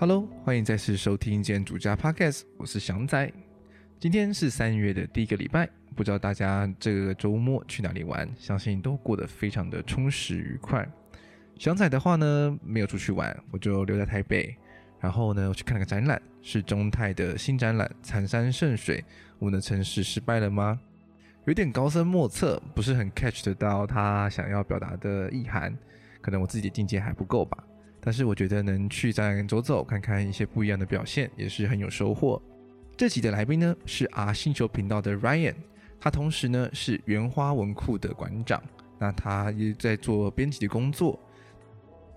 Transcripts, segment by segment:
Hello，欢迎再次收听建筑家 Podcast，我是翔仔。今天是三月的第一个礼拜，不知道大家这个周末去哪里玩？相信都过得非常的充实愉快。翔仔的话呢，没有出去玩，我就留在台北，然后呢，我去看了个展览，是中泰的新展览《残山剩水》，我们的城市失败了吗？有点高深莫测，不是很 catch 得到他想要表达的意涵，可能我自己的境界还不够吧。但是我觉得能去展览走走，看看一些不一样的表现，也是很有收获。这集的来宾呢是 R 星球频道的 Ryan，他同时呢是原花文库的馆长，那他也在做编辑的工作。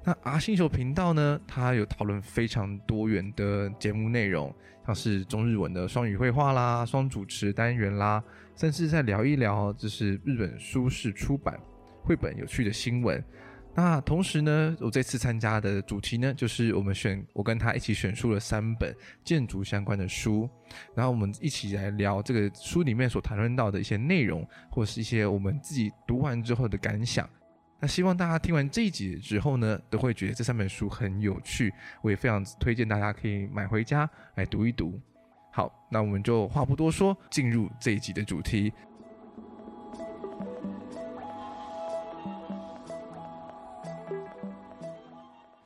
那 R 星球频道呢，他有讨论非常多元的节目内容，像是中日文的双语绘画啦、双主持单元啦，甚至在聊一聊就是日本书市出版绘本有趣的新闻。那同时呢，我这次参加的主题呢，就是我们选我跟他一起选出了三本建筑相关的书，然后我们一起来聊这个书里面所谈论到的一些内容，或是一些我们自己读完之后的感想。那希望大家听完这一集之后呢，都会觉得这三本书很有趣，我也非常推荐大家可以买回家来读一读。好，那我们就话不多说，进入这一集的主题。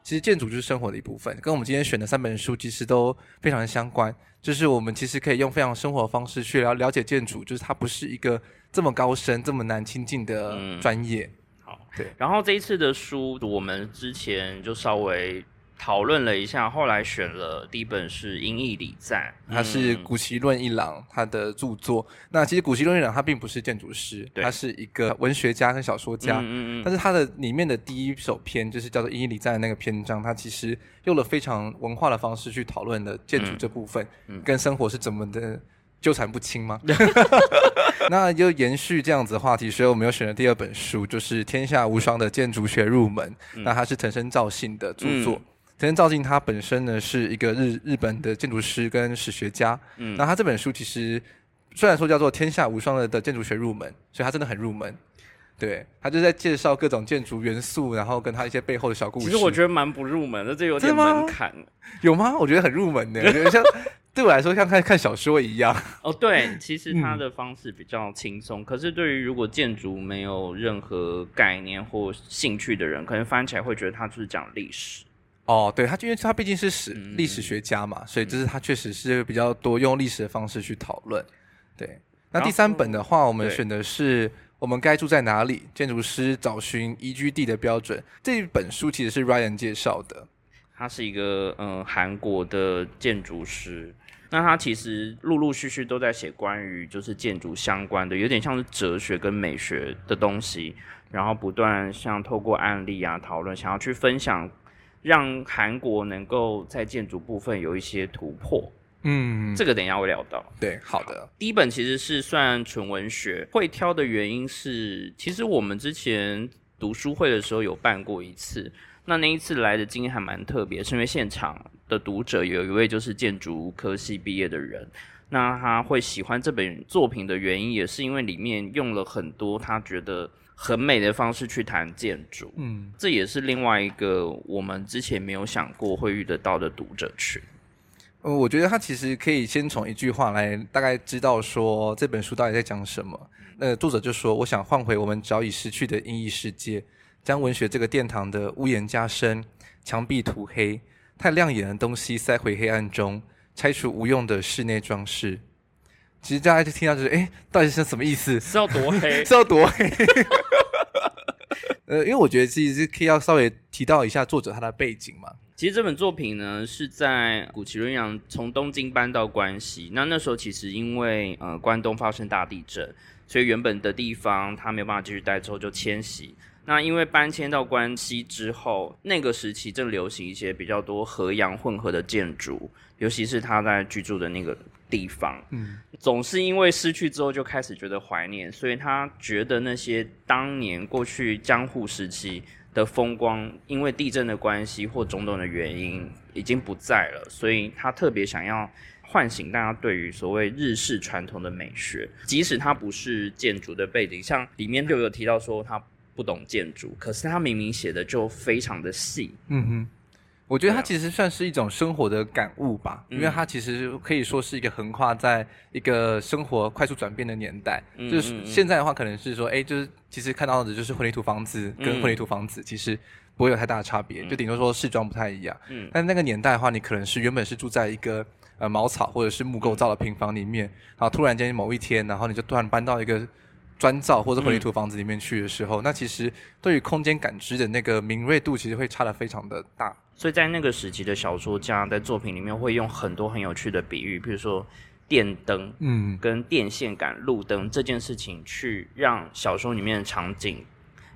其实建筑就是生活的一部分，跟我们今天选的三本书其实都非常的相关。就是我们其实可以用非常生活的方式去了了解建筑，就是它不是一个这么高深、这么难亲近的专业。嗯、好，对。然后这一次的书，我们之前就稍微。讨论了一下，后来选了第一本是《音译礼赞》，它是古奇论一郎他的著作。嗯、那其实古奇论一郎他并不是建筑师，他是一个文学家跟小说家。嗯嗯嗯。但是他的里面的第一首篇就是叫做《音译礼赞》的那个篇章，他其实用了非常文化的方式去讨论的建筑这部分，嗯嗯、跟生活是怎么的纠缠不清吗？那就延续这样子的话题，所以我们又选了第二本书，就是《天下无双的建筑学入门》。嗯、那它是藤森照信的著作。嗯藤森照信他本身呢是一个日日本的建筑师跟史学家，嗯，那他这本书其实虽然说叫做天下无双的的建筑学入门，所以他真的很入门，对，他就在介绍各种建筑元素，然后跟他一些背后的小故事。其实我觉得蛮不入门的，这有点门槛。有吗？我觉得很入门的，我觉得像对我来说像看看小说一样。哦，对，其实他的方式比较轻松，嗯、可是对于如果建筑没有任何概念或兴趣的人，可能翻起来会觉得他就是讲历史。哦，对，他因为他毕竟是史历史学家嘛，嗯、所以这是他确实是比较多用历史的方式去讨论。对，那第三本的话，我们选的是《我们该住在哪里？建筑师找寻宜居地的标准》。这一本书其实是 Ryan 介绍的，他是一个嗯韩国的建筑师，那他其实陆陆续续都在写关于就是建筑相关的，有点像是哲学跟美学的东西，然后不断像透过案例啊讨论，想要去分享。让韩国能够在建筑部分有一些突破，嗯，这个等一下会聊到。对，好的好。第一本其实是算纯文学，会挑的原因是，其实我们之前读书会的时候有办过一次，那那一次来的经验还蛮特别，是因为现场的读者有一位就是建筑科系毕业的人，那他会喜欢这本作品的原因，也是因为里面用了很多他觉得。很美的方式去谈建筑，嗯，这也是另外一个我们之前没有想过会遇得到的读者群。呃，我觉得他其实可以先从一句话来大概知道说这本书到底在讲什么。那作者就说：“我想换回我们早已失去的阴翳世界，将文学这个殿堂的屋檐加深，墙壁涂黑，太亮眼的东西塞回黑暗中，拆除无用的室内装饰。”其实大家就听到就是，哎，到底是什么意思？是要多黑？是要多黑？呃，因为我觉得其实是可以要稍微提到一下作者他的背景嘛。其实这本作品呢是在古崎润一郎从东京搬到关西，那那时候其实因为呃关东发生大地震，所以原本的地方他没有办法继续待，之后就迁徙。那因为搬迁到关西之后，那个时期正流行一些比较多河洋混合的建筑，尤其是他在居住的那个地方，嗯，总是因为失去之后就开始觉得怀念，所以他觉得那些当年过去江户时期的风光，因为地震的关系或种种的原因已经不在了，所以他特别想要唤醒大家对于所谓日式传统的美学，即使它不是建筑的背景，像里面就有提到说他。不懂建筑，可是他明明写的就非常的细。嗯哼，我觉得它其实算是一种生活的感悟吧，嗯、因为它其实可以说是一个横跨在一个生活快速转变的年代。嗯、就是现在的话，可能是说，哎，就是其实看到的就是混凝土房子跟混凝土房子其实不会有太大的差别，嗯、就顶多说饰装不太一样。嗯，但那个年代的话，你可能是原本是住在一个呃茅草或者是木构造的平房里面，然后突然间某一天，然后你就突然搬到一个。砖造或者混凝土房子里面去的时候，嗯、那其实对于空间感知的那个敏锐度，其实会差的非常的大。所以在那个时期的小说家在作品里面会用很多很有趣的比喻，比如说电灯，嗯，跟电线杆、路灯这件事情，去让小说里面的场景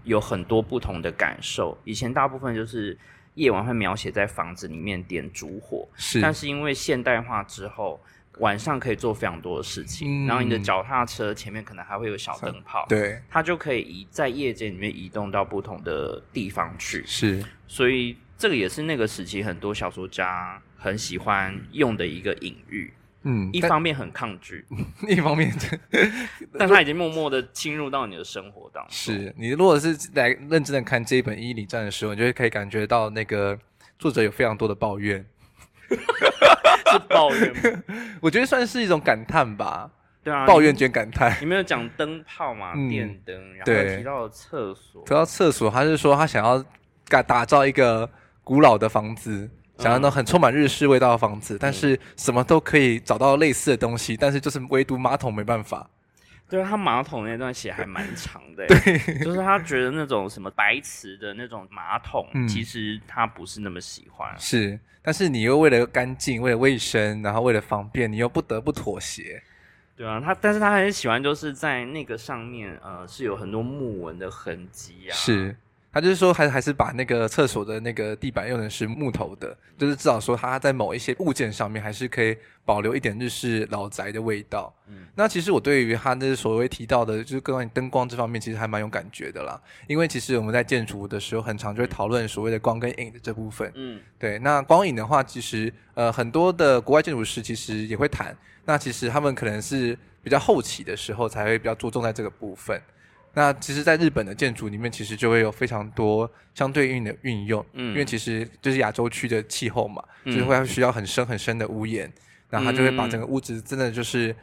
有很多不同的感受。以前大部分就是夜晚会描写在房子里面点烛火，是，但是因为现代化之后。晚上可以做非常多的事情，嗯、然后你的脚踏车前面可能还会有小灯泡，对，它就可以移在夜间里面移动到不同的地方去。是，所以这个也是那个时期很多小说家很喜欢用的一个隐喻。嗯，一方面很抗拒，一方面，但他已经默默的侵入到你的生活当中。是你如果是来认真的看这一本《伊犁站》的时候，你就会可以感觉到那个作者有非常多的抱怨。是抱怨，我觉得算是一种感叹吧。对啊，抱怨兼感叹。你没有讲灯泡嘛？嗯、电灯，然后提到了厕所。提到厕所，他是说他想要打打造一个古老的房子，嗯、想要那种很充满日式味道的房子，嗯、但是什么都可以找到类似的东西，但是就是唯独马桶没办法。对，他马桶那段写还蛮长的，对，就是他觉得那种什么白瓷的那种马桶，嗯、其实他不是那么喜欢。是，但是你又为了干净，为了卫生，然后为了方便，你又不得不妥协。对啊，他，但是他很喜欢，就是在那个上面，呃，是有很多木纹的痕迹啊。是。他就是说，还还是把那个厕所的那个地板用的是木头的，就是至少说他在某一些物件上面还是可以保留一点日式老宅的味道。嗯，那其实我对于他那所谓提到的，就是关于灯光这方面，其实还蛮有感觉的啦。因为其实我们在建筑的时候，很常就会讨论所谓的光跟影的这部分。嗯，对。那光影的话，其实呃很多的国外建筑师其实也会谈。那其实他们可能是比较后期的时候才会比较着重在这个部分。那其实，在日本的建筑里面，其实就会有非常多相对应的运用，嗯，因为其实就是亚洲区的气候嘛，嗯、就是会需要很深很深的屋檐，然后他就会把整个屋子真的就是，嗯、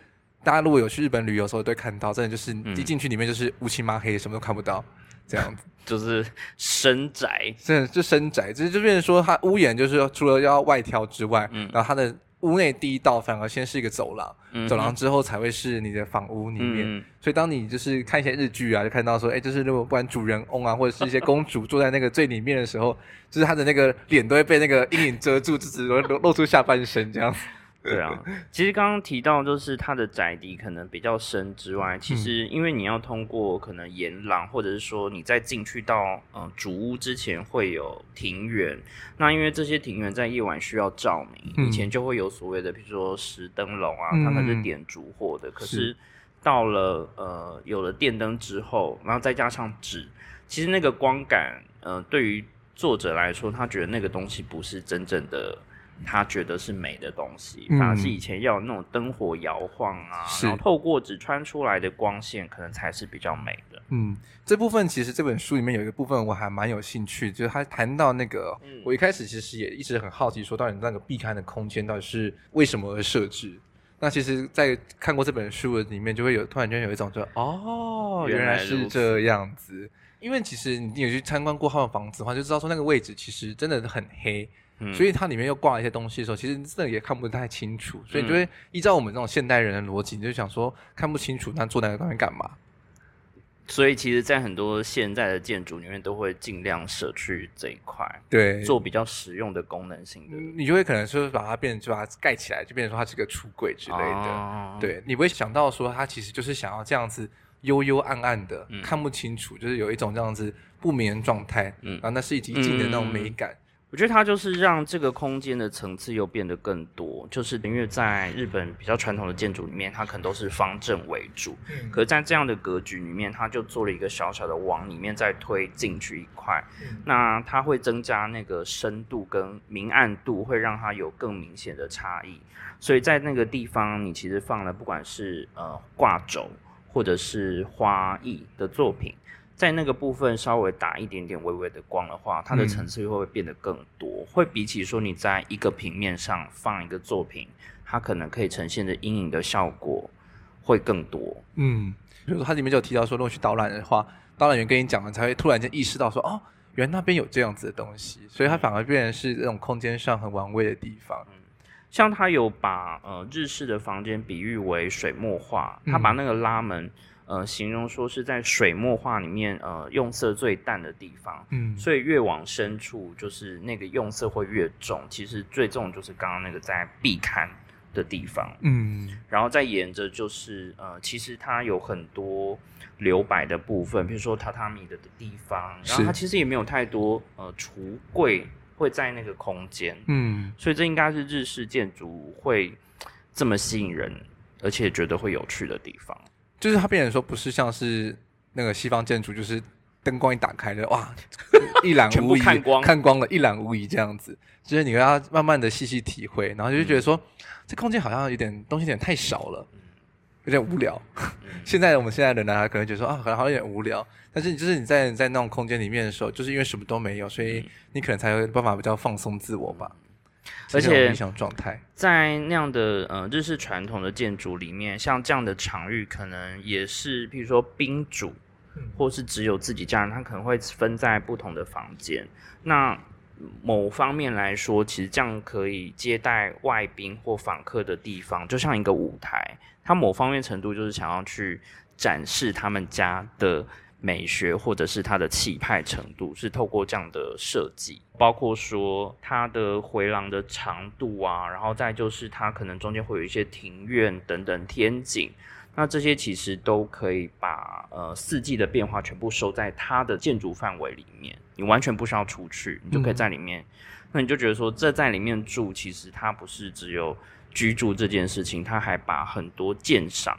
大家如果有去日本旅游的时候都会看到，真的就是一进去里面就是乌漆嘛黑，什么都看不到，这样子，就是深宅，真的就深宅，就是就变成说它屋檐就是除了要外挑之外，嗯，然后它的。屋内第一道反而先是一个走廊，嗯、走廊之后才会是你的房屋里面。嗯、所以当你就是看一些日剧啊，就看到说，哎，就是如果不管主人翁啊，或者是一些公主坐在那个最里面的时候，就是她的那个脸都会被那个阴影遮住，就只露露出下半身这样子。对啊，其实刚刚提到就是它的宅邸可能比较深之外，其实因为你要通过可能沿廊，或者是说你在进去到嗯主屋之前会有庭园，那因为这些庭园在夜晚需要照明，嗯、以前就会有所谓的，比如说石灯笼啊，他们是点烛火的。嗯、可是到了呃有了电灯之后，然后再加上纸，其实那个光感，呃，对于作者来说，他觉得那个东西不是真正的。他觉得是美的东西，反而是以前要有那种灯火摇晃啊，嗯、然后透过纸穿出来的光线，可能才是比较美的。嗯，这部分其实这本书里面有一个部分我还蛮有兴趣，就是他谈到那个，嗯、我一开始其实也一直很好奇，说到底那个避开的空间到底是为什么而设置？那其实，在看过这本书的里面，就会有突然间有一种就哦，原来是这样子。因为其实你有去参观过他的房子的话，就知道说那个位置其实真的很黑。嗯、所以它里面又挂一些东西的时候，其实真的也看不太清楚。所以就会依照我们这种现代人的逻辑，你就想说看不清楚，那做那个东西干嘛？所以其实，在很多现在的建筑里面，都会尽量舍去这一块，对，做比较实用的功能性的。你就会可能是把它变成，就把它盖起来，就变成说它是个橱柜之类的。哦、对，你不会想到说它其实就是想要这样子幽幽暗暗的，嗯、看不清楚，就是有一种这样子不眠状态。嗯，然后那是一极静的那种美感。嗯我觉得它就是让这个空间的层次又变得更多，就是因为在日本比较传统的建筑里面，它可能都是方正为主，嗯、可是在这样的格局里面，它就做了一个小小的往里面再推进去一块，嗯、那它会增加那个深度跟明暗度，会让它有更明显的差异。所以在那个地方，你其实放了不管是呃挂轴或者是花艺的作品。在那个部分稍微打一点点微微的光的话，它的层次会变得更多？嗯、会比起说你在一个平面上放一个作品，它可能可以呈现的阴影的效果会更多。嗯，比如说它里面就有提到说，如果去导览的话，导览员跟你讲了，才会突然间意识到说，哦，原来那边有这样子的东西，所以它反而变成是这种空间上很玩味的地方。嗯，像他有把呃日式的房间比喻为水墨画，他把那个拉门。嗯呃，形容说是在水墨画里面，呃，用色最淡的地方，嗯，所以越往深处，就是那个用色会越重。其实最重就是刚刚那个在壁龛的地方，嗯，然后再沿着就是，呃，其实它有很多留白的部分，比如说榻榻米的的地方，然后它其实也没有太多呃橱柜会在那个空间，嗯，所以这应该是日式建筑会这么吸引人，而且觉得会有趣的地方。就是它变成说不是像是那个西方建筑，就是灯光一打开的哇，一览无遗，看光看光了，一览无遗这样子。就是你要慢慢的细细体会，然后就觉得说、嗯、这空间好像有点东西有点太少了，有点无聊。嗯、现在我们现在的人呢，可能觉得说啊，好像有点无聊。但是就是你在在那种空间里面的时候，就是因为什么都没有，所以你可能才有办法比较放松自我吧。而且，在那样的呃日式传统的建筑里面，像这样的场域，可能也是，譬如说宾主，或是只有自己家人，他可能会分在不同的房间。那某方面来说，其实这样可以接待外宾或访客的地方，就像一个舞台。它某方面程度就是想要去展示他们家的。美学或者是它的气派程度，是透过这样的设计，包括说它的回廊的长度啊，然后再就是它可能中间会有一些庭院等等天井，那这些其实都可以把呃四季的变化全部收在它的建筑范围里面，你完全不需要出去，你就可以在里面。嗯、那你就觉得说，这在里面住，其实它不是只有居住这件事情，它还把很多鉴赏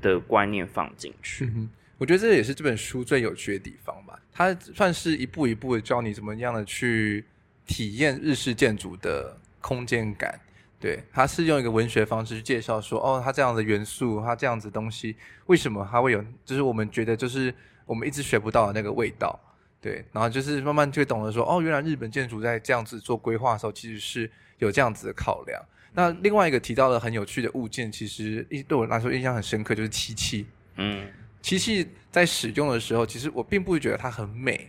的观念放进去。嗯我觉得这也是这本书最有趣的地方吧，它算是一步一步的教你怎么样的去体验日式建筑的空间感。对，它是用一个文学方式去介绍说，哦，它这样的元素，它这样子东西，为什么它会有，就是我们觉得就是我们一直学不到的那个味道。对，然后就是慢慢就懂得说，哦，原来日本建筑在这样子做规划的时候，其实是有这样子的考量。那另外一个提到的很有趣的物件，其实一对我来说印象很深刻，就是漆器。嗯。漆器在使用的时候，其实我并不觉得它很美，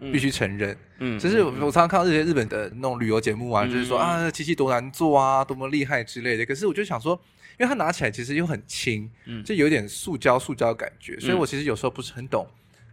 嗯、必须承认。嗯，只是我常常看到这些日本的那种旅游节目啊，嗯、就是说啊，漆器多难做啊，多么厉害之类的。可是我就想说，因为它拿起来其实又很轻，嗯，就有点塑胶塑胶的感觉，所以我其实有时候不是很懂，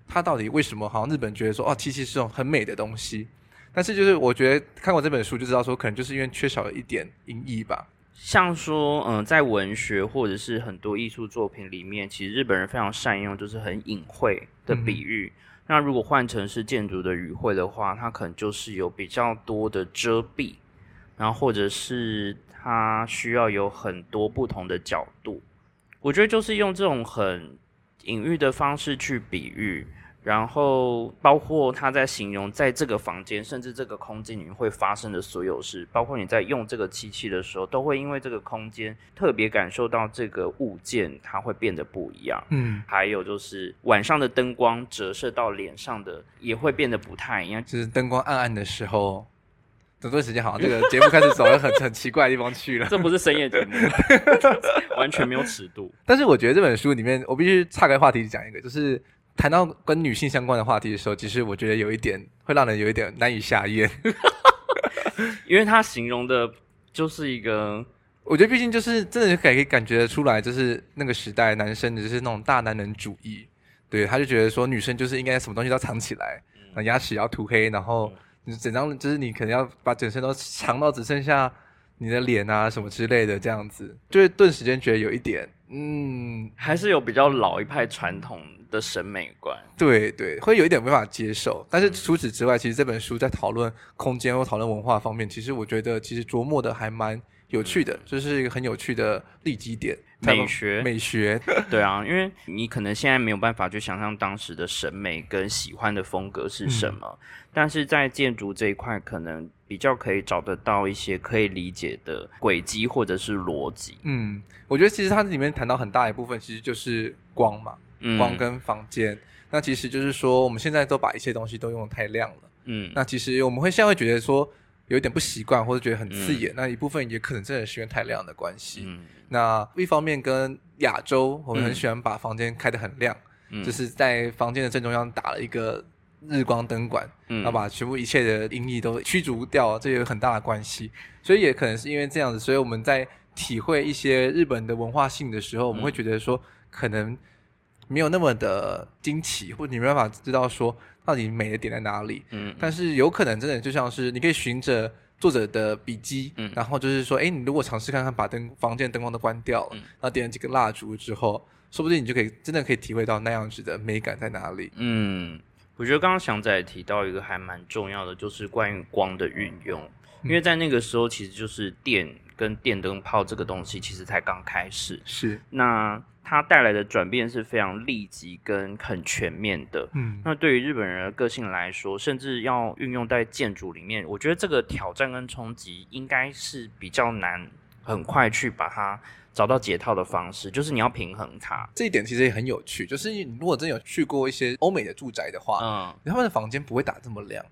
它到底为什么好像日本觉得说哦，漆器是种很美的东西。但是就是我觉得看过这本书就知道说，可能就是因为缺少了一点音译吧。像说，嗯，在文学或者是很多艺术作品里面，其实日本人非常善用，就是很隐晦的比喻。嗯、那如果换成是建筑的语汇的话，它可能就是有比较多的遮蔽，然后或者是它需要有很多不同的角度。我觉得就是用这种很隐喻的方式去比喻。然后包括他在形容在这个房间，甚至这个空间里面会发生的所有事，包括你在用这个机器的时候，都会因为这个空间特别感受到这个物件它会变得不一样。嗯，还有就是晚上的灯光折射到脸上的也会变得不太一样。就是灯光暗暗的时候，这段时间好像这个节目开始走了很 很奇怪的地方去了。这不是深夜节目，完全没有尺度。但是我觉得这本书里面，我必须岔开话题讲一个，就是。谈到跟女性相关的话题的时候，其实我觉得有一点会让人有一点难以下咽，因为他形容的就是一个，我觉得毕竟就是真的可以感觉出来，就是那个时代男生就是那种大男人主义，对，他就觉得说女生就是应该什么东西都藏起来，嗯、牙齿要涂黑，然后你整张就是你可能要把整身都藏到只剩下你的脸啊什么之类的这样子，就会顿时间觉得有一点，嗯，还是有比较老一派传统的审美观，对对，会有一点没法接受。但是除此之外，其实这本书在讨论空间或讨论文化方面，其实我觉得其实琢磨的还蛮有趣的，就是一个很有趣的立基点。美学，美学，对啊，因为你可能现在没有办法去想象当时的审美跟喜欢的风格是什么，嗯、但是在建筑这一块，可能比较可以找得到一些可以理解的轨迹或者是逻辑。嗯，我觉得其实它里面谈到很大一部分，其实就是光嘛。光跟房间，嗯、那其实就是说，我们现在都把一些东西都用得太亮了。嗯，那其实我们会现在会觉得说有一点不习惯，或者觉得很刺眼。嗯、那一部分也可能真的是因为太亮的关系。嗯，那一方面跟亚洲，我们很喜欢把房间开得很亮，嗯、就是在房间的正中央打了一个日光灯管，嗯，要把全部一切的阴翳都驱逐掉，这有很大的关系。所以也可能是因为这样子，所以我们在体会一些日本的文化性的时候，我们会觉得说可能没有那么的惊奇，或者你没办法知道说到底美的点在哪里。嗯，但是有可能真的就像是你可以循着作者的笔记，嗯，然后就是说，哎，你如果尝试看看把灯房间灯光都关掉了，嗯，然后点了几个蜡烛之后，说不定你就可以真的可以体会到那样子的美感在哪里。嗯，我觉得刚刚祥仔提到一个还蛮重要的，就是关于光的运用。因为在那个时候，其实就是电跟电灯泡这个东西，其实才刚开始。是，那它带来的转变是非常立即跟很全面的。嗯，那对于日本人的个性来说，甚至要运用在建筑里面，我觉得这个挑战跟冲击应该是比较难，很快去把它找到解套的方式，就是你要平衡它。这一点其实也很有趣，就是你如果真有去过一些欧美的住宅的话，嗯，他们的房间不会打这么亮。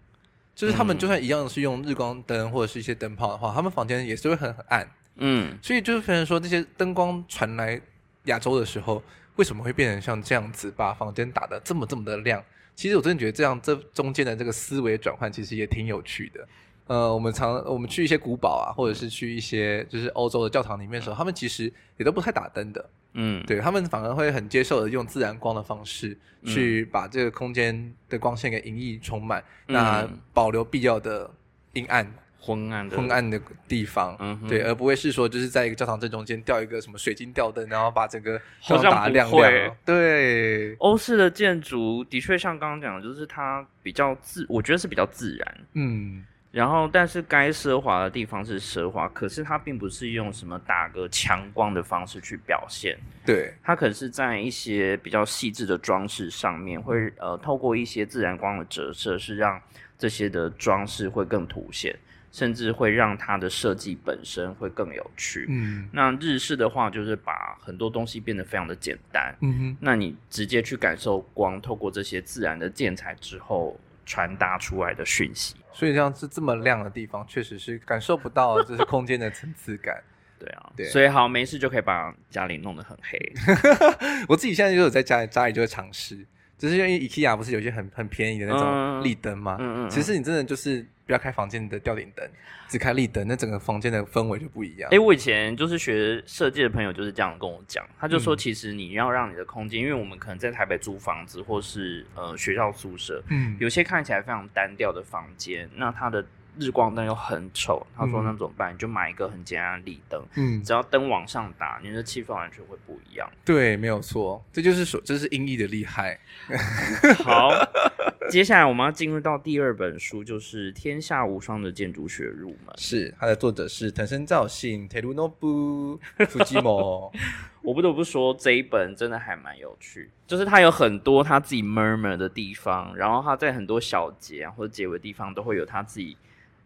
就是他们就算一样是用日光灯或者是一些灯泡的话，他们房间也是会很很暗。嗯，所以就是变成说，这些灯光传来亚洲的时候，为什么会变成像这样子，把房间打得这么这么的亮？其实我真的觉得这样这中间的这个思维转换，其实也挺有趣的。呃，我们常我们去一些古堡啊，或者是去一些就是欧洲的教堂里面的时候，他们其实也都不太打灯的。嗯，对，他们反而会很接受的用自然光的方式去把这个空间的光线给隐翳充满，嗯、那保留必要的阴暗、昏暗的昏暗的地方。嗯，对，而不会是说就是在一个教堂正中间吊一个什么水晶吊灯，然后把整个教堂打亮亮。对，欧式的建筑的确像刚刚讲的，就是它比较自，我觉得是比较自然。嗯。然后，但是该奢华的地方是奢华，可是它并不是用什么打个强光的方式去表现。对，它可能是在一些比较细致的装饰上面，会呃透过一些自然光的折射，是让这些的装饰会更凸显，甚至会让它的设计本身会更有趣。嗯，那日式的话，就是把很多东西变得非常的简单。嗯哼，那你直接去感受光，透过这些自然的建材之后。传达出来的讯息，所以像是这么亮的地方，确实是感受不到这是空间的层次感。对啊，对，所以好没事就可以把家里弄得很黑。我自己现在就有在家里家里就会尝试。只是因为 IKEA 不是有些很很便宜的那种立灯吗？嗯嗯，其实你真的就是不要开房间的吊顶灯，只开立灯，那整个房间的氛围就不一样。哎，我以前就是学设计的朋友就是这样跟我讲，他就说其实你要让你的空间，因为我们可能在台北租房子或是呃学校宿舍，嗯，有些看起来非常单调的房间，那它的。日光灯又很丑，他说那怎么办？嗯、你就买一个很简单的立灯，嗯，只要灯往上打，你的气氛完全会不一样。对，没有错，这就是说，这是音译的厉害。好，接下来我们要进入到第二本书，就是《天下无双的建筑学入门》。是，它的作者是藤森照信 Terunobu Fujimo。我不得不说，这一本真的还蛮有趣，就是它有很多他自己 murmur 的地方，然后他在很多小节啊或者结尾地方都会有他自己。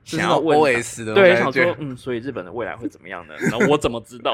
想要问 OS 的，对，想说，嗯，所以日本的未来会怎么样呢？然后我怎么知道？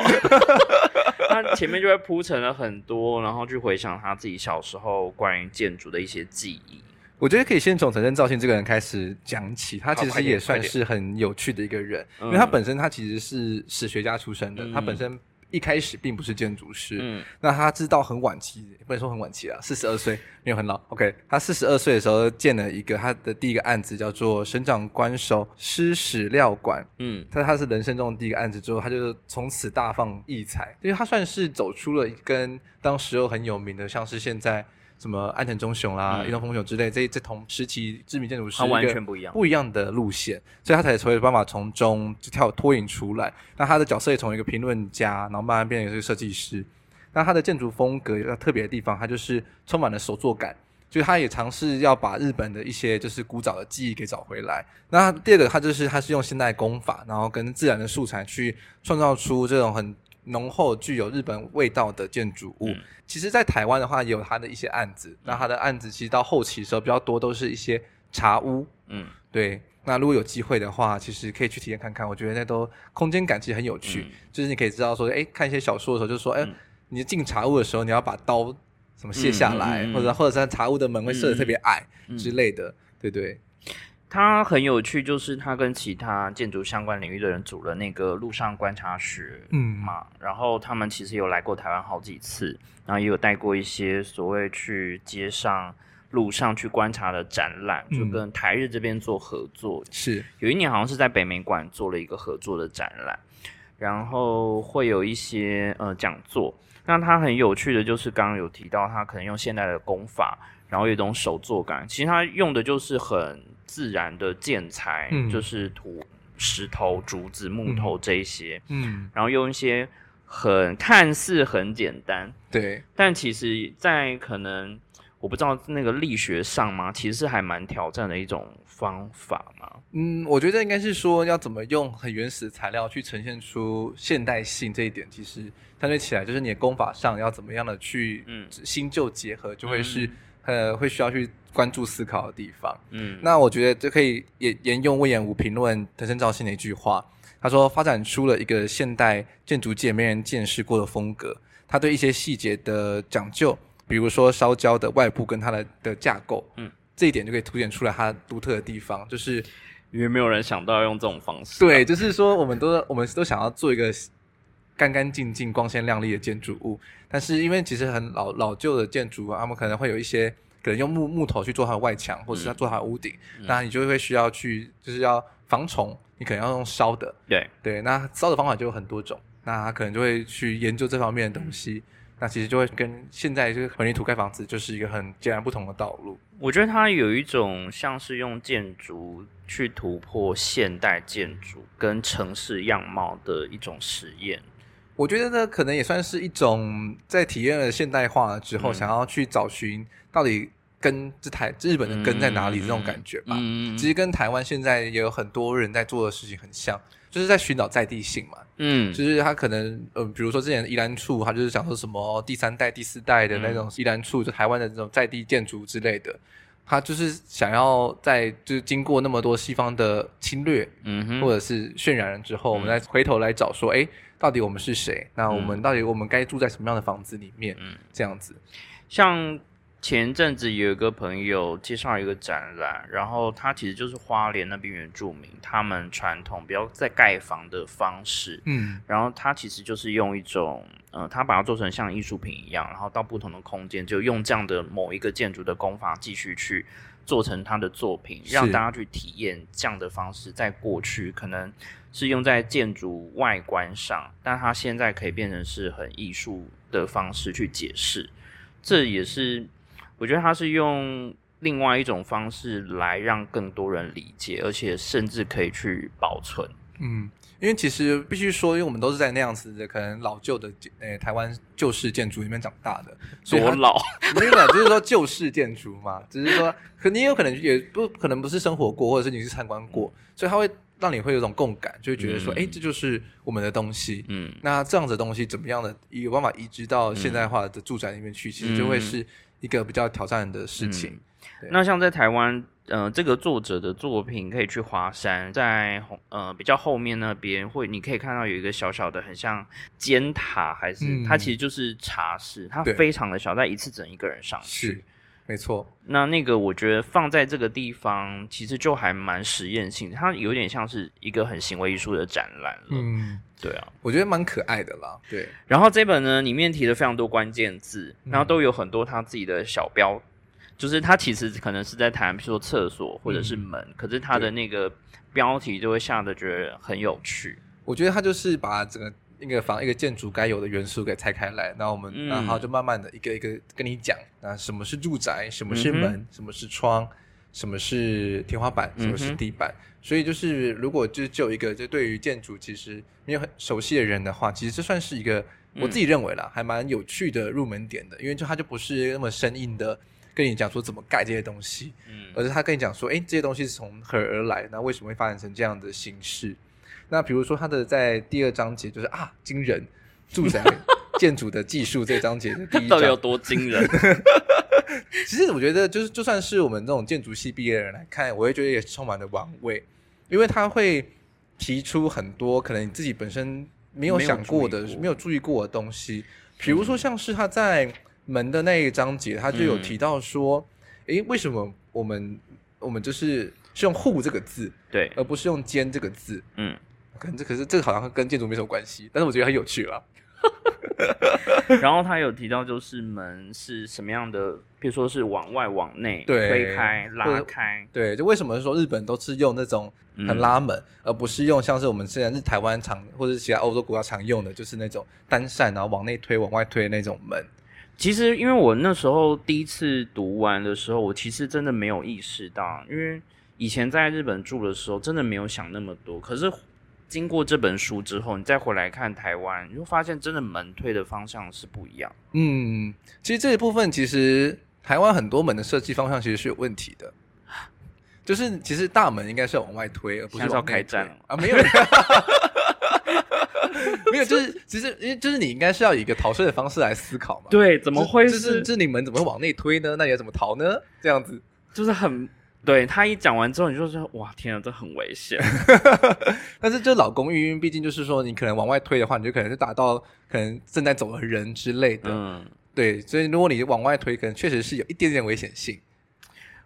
他前面就会铺陈了很多，然后去回想他自己小时候关于建筑的一些记忆。我觉得可以先从藤森照信这个人开始讲起，他其实也算是很有趣的一个人，因为他本身他其实是史学家出身的，嗯、他本身。一开始并不是建筑师，嗯，那他知道很晚期，不能说很晚期啊，四十二岁没有很老。OK，他四十二岁的时候建了一个他的第一个案子，叫做省长官守诗史料馆，嗯，他他是人生中的第一个案子之后，他就从此大放异彩，因为他算是走出了一根当时又很有名的，像是现在。什么安藤忠雄啦、伊东丰雄之类，这这同时期知名建筑师，他完全不一样，不一样的路线，所以他才才有办法从中就跳脱颖出来。那他的角色也从一个评论家，然后慢慢变成一个设计师。那他的建筑风格有个特别的地方，他就是充满了手作感，就他也尝试要把日本的一些就是古早的技艺给找回来。那第二个，他就是他是用现代工法，然后跟自然的素材去创造出这种很。浓厚具有日本味道的建筑物，嗯、其实，在台湾的话，也有它的一些案子。嗯、那它的案子其实到后期的时候比较多，都是一些茶屋。嗯，对。那如果有机会的话，其实可以去体验看看。我觉得那都空间感其实很有趣。嗯、就是你可以知道说，哎，看一些小说的时候，就是说，哎，嗯、你进茶屋的时候，你要把刀什么卸下来，或者或者是茶屋的门会设的特别矮之类的，对对。它很有趣，就是他跟其他建筑相关领域的人组了那个路上观察学，嗯嘛，然后他们其实有来过台湾好几次，然后也有带过一些所谓去街上、路上去观察的展览，就跟台日这边做合作。是有一年好像是在北美馆做了一个合作的展览，然后会有一些呃讲座。那他很有趣的就是刚刚有提到，他可能用现代的工法，然后有一种手作感。其实他用的就是很。自然的建材，嗯、就是土、石头、竹子、木头这一些，嗯，嗯，然后用一些很看似很简单，对，但其实，在可能我不知道那个力学上嘛，其实是还蛮挑战的一种方法嘛。嗯，我觉得应该是说要怎么用很原始的材料去呈现出现代性这一点，其实相对起来就是你的功法上要怎么样的去，嗯，新旧结合，就会是。嗯呃，会需要去关注思考的地方。嗯，那我觉得就可以沿沿用魏延武评论藤森照信的一句话，他说：“发展出了一个现代建筑界没人见识过的风格。他对一些细节的讲究，比如说烧焦的外部跟它的的架构，嗯，这一点就可以凸显出来它独特的地方，就是因为没有人想到要用这种方式。对，就是说我们都我们都想要做一个干干净净、光鲜亮丽的建筑物。”但是因为其实很老老旧的建筑啊，他们可能会有一些可能用木木头去做它的外墙，或者是要做它的屋顶，嗯、那你就会需要去就是要防虫，你可能要用烧的。对对，那烧的方法就有很多种，那他可能就会去研究这方面的东西，嗯、那其实就会跟现在这个混凝土盖房子就是一个很截然不同的道路。我觉得它有一种像是用建筑去突破现代建筑跟城市样貌的一种实验。我觉得呢，可能也算是一种在体验了现代化之后，想要去找寻到底根这台日本的根在哪里这种感觉吧。嗯，其实跟台湾现在也有很多人在做的事情很像，就是在寻找在地性嘛。嗯，就是他可能呃，比如说之前宜兰处，他就是想说什么第三代、第四代的那种宜兰处，就台湾的这种在地建筑之类的，他就是想要在就是经过那么多西方的侵略，嗯，或者是渲染了之后，我们再回头来找说，哎。到底我们是谁？那我们到底我们该住在什么样的房子里面？嗯，这样子。像前阵子有一个朋友介绍一个展览，然后他其实就是花莲那边原住民他们传统比较在盖房的方式，嗯，然后他其实就是用一种，呃，他把它做成像艺术品一样，然后到不同的空间就用这样的某一个建筑的工法继续去做成他的作品，让大家去体验这样的方式，在过去可能。是用在建筑外观上，但它现在可以变成是很艺术的方式去解释，这也是我觉得它是用另外一种方式来让更多人理解，而且甚至可以去保存。嗯，因为其实必须说，因为我们都是在那样子的可能老旧的诶、欸、台湾旧式建筑里面长大的，所以多老？没有，就是说旧式建筑嘛，只是说肯定有可能也不可能不是生活过，或者是你是参观过，所以它会。让你会有种共感，就会觉得说，哎、嗯，这就是我们的东西。嗯，那这样子的东西怎么样的有办法移植到现代化的住宅里面去？嗯、其实就会是一个比较挑战的事情。那像在台湾，呃，这个作者的作品可以去华山，在呃比较后面那边会，你可以看到有一个小小的，很像尖塔，还是、嗯、它其实就是茶室，它非常的小，在一次整一个人上去。没错，那那个我觉得放在这个地方，其实就还蛮实验性，它有点像是一个很行为艺术的展览了。嗯，对啊，我觉得蛮可爱的啦。对，然后这本呢里面提了非常多关键字，然后都有很多他自己的小标，嗯、就是他其实可能是在谈，比如说厕所或者是门，嗯、可是他的那个标题就会下得觉得很有趣。我觉得他就是把整个。一个房一个建筑该有的元素给拆开来，那我们、嗯、然后就慢慢的一个一个跟你讲，啊什么是住宅，什么是门，嗯、什么是窗，什么是天花板，什么是地板。嗯、所以就是如果就就一个就对于建筑其实没有很熟悉的人的话，其实这算是一个我自己认为啦，嗯、还蛮有趣的入门点的，因为就它就不是那么生硬的跟你讲说怎么盖这些东西，嗯，而是他跟你讲说，哎，这些东西是从何而来，那为什么会发展成这样的形式？那比如说，他的在第二章节就是啊，惊人住宅 建筑的技术这章节的第一章到底有多惊人？其实我觉得，就是就算是我们这种建筑系毕业的人来看，我也觉得也是充满了玩味，因为他会提出很多可能你自己本身没有想过的、没有注意过的东西。比如说，像是他在门的那一章节，他就有提到说，诶、嗯，为什么我们我们就是是用户这个字，对，而不是用间这个字？嗯，可能这可是这个好像跟建筑没什么关系，但是我觉得很有趣啦。然后他有提到，就是门是什么样的，比如说是往外、往内推开、拉开。对，就为什么说日本都是用那种很拉门，嗯、而不是用像是我们现在是台湾常或者是其他欧洲国家常用的，就是那种单扇然后往内推、往外推的那种门。其实，因为我那时候第一次读完的时候，我其实真的没有意识到，因为以前在日本住的时候，真的没有想那么多。可是。经过这本书之后，你再回来看台湾，你会发现真的门推的方向是不一样。嗯，其实这一部分其实台湾很多门的设计方向其实是有问题的，就是其实大门应该是要往外推，而不是要开战啊？没有，没有，就是其实因为就是你应该是要以一个逃税的方式来思考嘛。对，怎么会是？就是这你们怎么会往内推呢？那你要怎么逃呢？这样子就是很。对，他一讲完之后，你就说哇，天啊，这很危险。但是就老公寓，毕竟就是说，你可能往外推的话，你就可能是打到可能正在走的人之类的。嗯，对，所以如果你往外推，可能确实是有一点点危险性。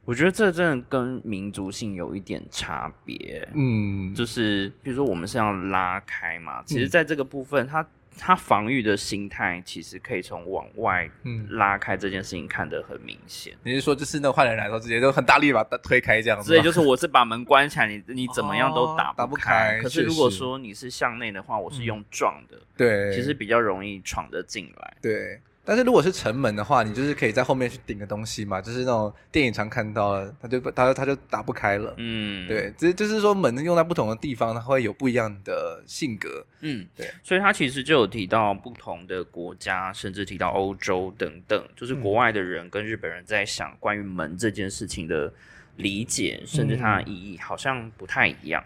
我觉得这真的跟民族性有一点差别。嗯，就是比如说我们是要拉开嘛，其实在这个部分，它。他防御的心态其实可以从往外拉开这件事情看得很明显。你是说，就是那坏人来说，直接就很大力把它推开这样子？所以就是我是把门关起来，你你怎么样都打不开。哦，打不开。可是如果说你是向内的话，我是用撞的，对，其实比较容易闯得进来。对。但是如果是城门的话，你就是可以在后面去顶个东西嘛，就是那种电影常看到的，它就它它就打不开了。嗯，对，只就是说门用在不同的地方，它会有不一样的性格。嗯，对，所以它其实就有提到不同的国家，甚至提到欧洲等等，就是国外的人跟日本人在想关于门这件事情的理解，甚至它的意义好像不太一样。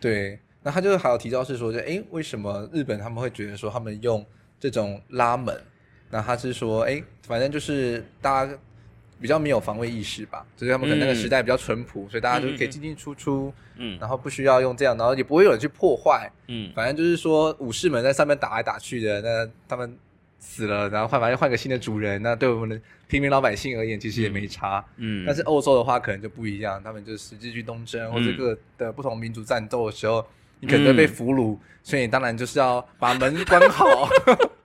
对，那他就还有提到是说，就诶，为什么日本他们会觉得说他们用这种拉门？那他是说，哎，反正就是大家比较没有防卫意识吧，就是他们可能那个时代比较淳朴，嗯、所以大家就可以进进出出，嗯，然后不需要用这样，然后也不会有人去破坏，嗯，反正就是说武士们在上面打来打去的，那他们死了，然后换反正换个新的主人，那对我们的平民老百姓而言，其实也没差，嗯，但是欧洲的话可能就不一样，他们就实际去东征或者各的不同民族战斗的时候，你可能被俘虏，嗯、所以你当然就是要把门关好。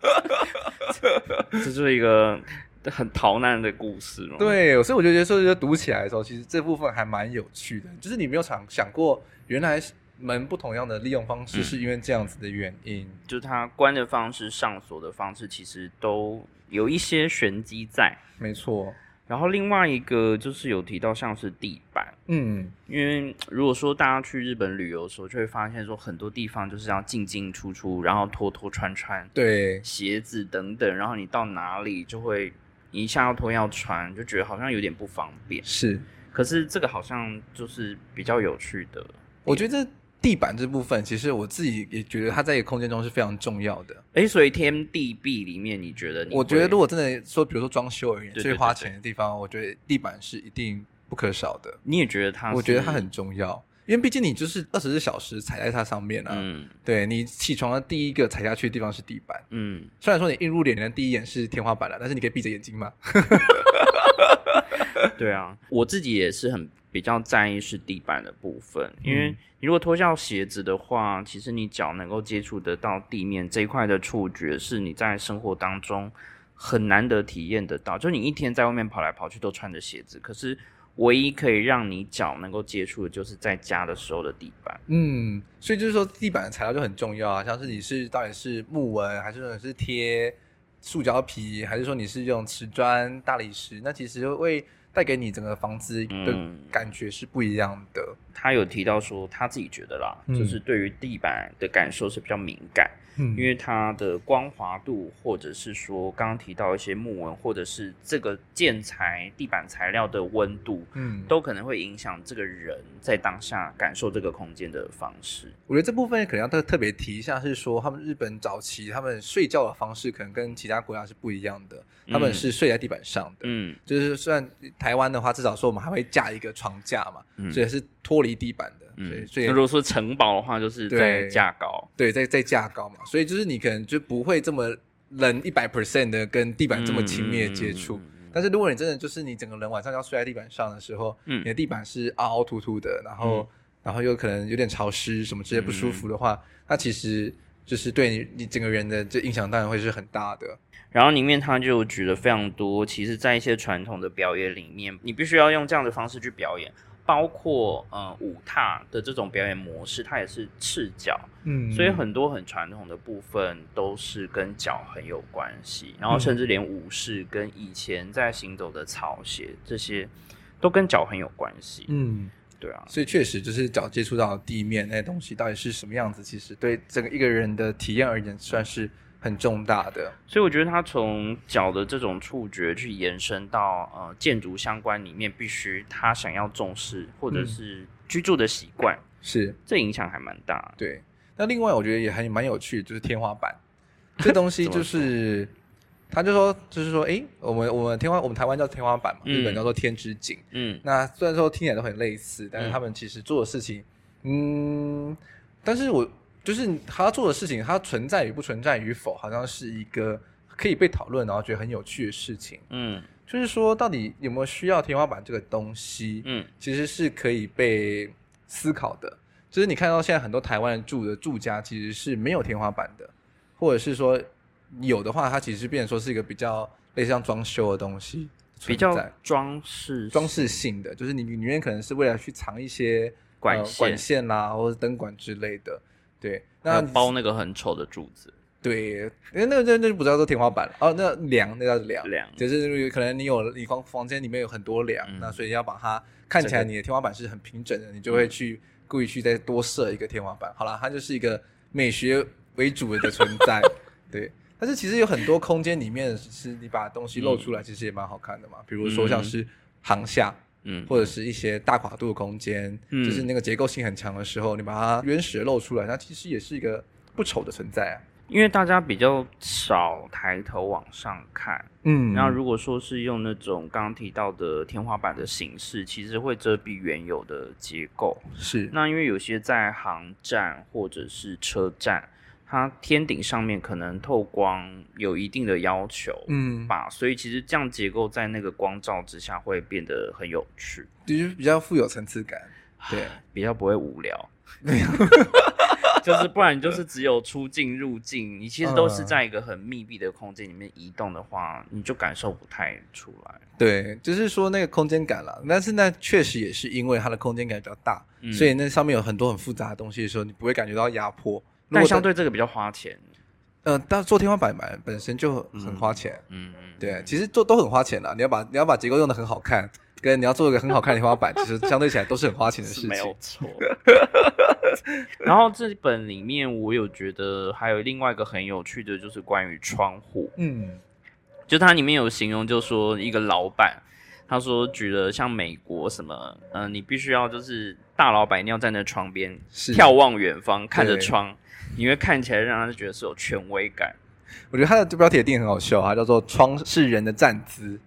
这就是一个很逃难的故事嘛。对，所以我就觉得说，就读起来的时候，其实这部分还蛮有趣的。就是你没有想想过，原来门不同样的利用方式，是因为这样子的原因。嗯、就是它关的方式、上锁的方式，其实都有一些玄机在。没错。然后另外一个就是有提到像是地板，嗯，因为如果说大家去日本旅游的时候，就会发现说很多地方就是要进进出出，然后脱脱穿穿，对，鞋子等等，然后你到哪里就会一下要脱要穿，就觉得好像有点不方便。是，可是这个好像就是比较有趣的，我觉得。地板这部分，其实我自己也觉得它在一个空间中是非常重要的。诶，所以天地壁里面，你觉得你？我觉得如果真的说，比如说装修而言，最花钱的地方，我觉得地板是一定不可少的。你也觉得它？我觉得它很重要，因为毕竟你就是二十四小时踩在它上面啊。嗯。对，你起床的第一个踩下去的地方是地板。嗯。虽然说你映入眼帘的第一眼是天花板了，但是你可以闭着眼睛嘛。对啊，我自己也是很。比较在意是地板的部分，因为你如果脱下鞋子的话，其实你脚能够接触得到地面这一块的触觉，是你在生活当中很难得体验得到。就你一天在外面跑来跑去都穿着鞋子，可是唯一可以让你脚能够接触的，就是在家的时候的地板。嗯，所以就是说地板的材料就很重要啊，像是你是到底是木纹，还是说你是贴塑胶皮，还是说你是用瓷砖、大理石，那其实会。带给你整个房子的感觉是不一样的。嗯，他有提到说他自己觉得啦，嗯，就是对于地板的感受是比较敏感。嗯，因为它的光滑度，或者是说刚刚提到一些木纹，或者是这个建材地板材料的温度，嗯，都可能会影响这个人在当下感受这个空间的方式。我觉得这部分可能要特特别提一下，是说他们日本早期他们睡觉的方式可能跟其他国家是不一样的，他们是睡在地板上的，嗯，就是虽然台湾的话，至少说我们还会架一个床架嘛，嗯，所以是脱离地板的。嗯，所以如果说城堡的话，就是在架高，对，在在架高嘛，所以就是你可能就不会这么冷一百 percent 的跟地板这么亲密的接触。但是如果你真的就是你整个人晚上要睡在地板上的时候，嗯、你的地板是凹凹凸凸的，然后、嗯、然后又可能有点潮湿，什么之类不舒服的话，那、嗯、其实就是对你你整个人的这影响当然会是很大的。然后里面他就举了非常多，其实，在一些传统的表演里面，你必须要用这样的方式去表演。包括呃舞踏的这种表演模式，它也是赤脚，嗯，所以很多很传统的部分都是跟脚很有关系，然后甚至连武士跟以前在行走的草鞋这些，都跟脚很有关系，嗯，对啊，所以确实就是脚接触到地面那些东西到底是什么样子，其实对整个一个人的体验而言算是。很重大的，所以我觉得他从脚的这种触觉去延伸到呃建筑相关里面，必须他想要重视或者是居住的习惯，嗯、是这影响还蛮大。对，那另外我觉得也还蛮有趣，就是天花板 这东西，就是他就说就是说，哎、欸，我们我们天花我们台湾叫天花板嘛，日本叫做天之井。嗯，那虽然说听起来都很类似，但是他们其实做的事情，嗯，但是我。就是他做的事情，它存在与不存在与否，好像是一个可以被讨论，然后觉得很有趣的事情。嗯，就是说，到底有没有需要天花板这个东西？嗯，其实是可以被思考的。就是你看到现在很多台湾住的住家，其实是没有天花板的，或者是说有的话，它其实变成说是一个比较类似像装修的东西，比较装饰装饰性的，就是你里面可能是为了去藏一些管线、管线啦，或者灯管之类的。对，那包那个很丑的柱子。对，因为那个那那就不叫做天花板了哦，那梁那叫梁。梁就是可能你有你房房间里面有很多梁，嗯、那所以要把它看起来你的天花板是很平整的，你就会去故意去再多设一个天花板。嗯、好了，它就是一个美学为主的存在。对，但是其实有很多空间里面是你把东西露出来，其实也蛮好看的嘛。比如说像是航厦。嗯，或者是一些大跨度的空间，嗯，就是那个结构性很强的时候，你把它原始的露出来，它其实也是一个不丑的存在啊。因为大家比较少抬头往上看，嗯，然后如果说是用那种刚刚提到的天花板的形式，其实会遮蔽原有的结构。是，那因为有些在航站或者是车站。它天顶上面可能透光有一定的要求，嗯，吧，所以其实这样结构在那个光照之下会变得很有趣，就是比较富有层次感，对，比较不会无聊，就是不然就是只有出境入境，你其实都是在一个很密闭的空间里面移动的话，你就感受不太出来。对，就是说那个空间感了，但是那确实也是因为它的空间感比较大，嗯，所以那上面有很多很复杂的东西的时候，你不会感觉到压迫。但相对这个比较花钱，嗯、呃，但做天花板板本身就很花钱，嗯嗯，对，其实做都很花钱啦。你要把你要把结构用的很好看，跟你要做一个很好看的天花板，其实相对起来都是很花钱的事情，没有错。然后这本里面我有觉得还有另外一个很有趣的，就是关于窗户，嗯，就它里面有形容，就说一个老板，他说举了像美国什么，嗯、呃，你必须要就是大老板一定要站在窗边，眺望远方，看着窗。你会看起来让他觉得是有权威感。我觉得他的标题定很好笑，它叫做“窗是人的站姿”，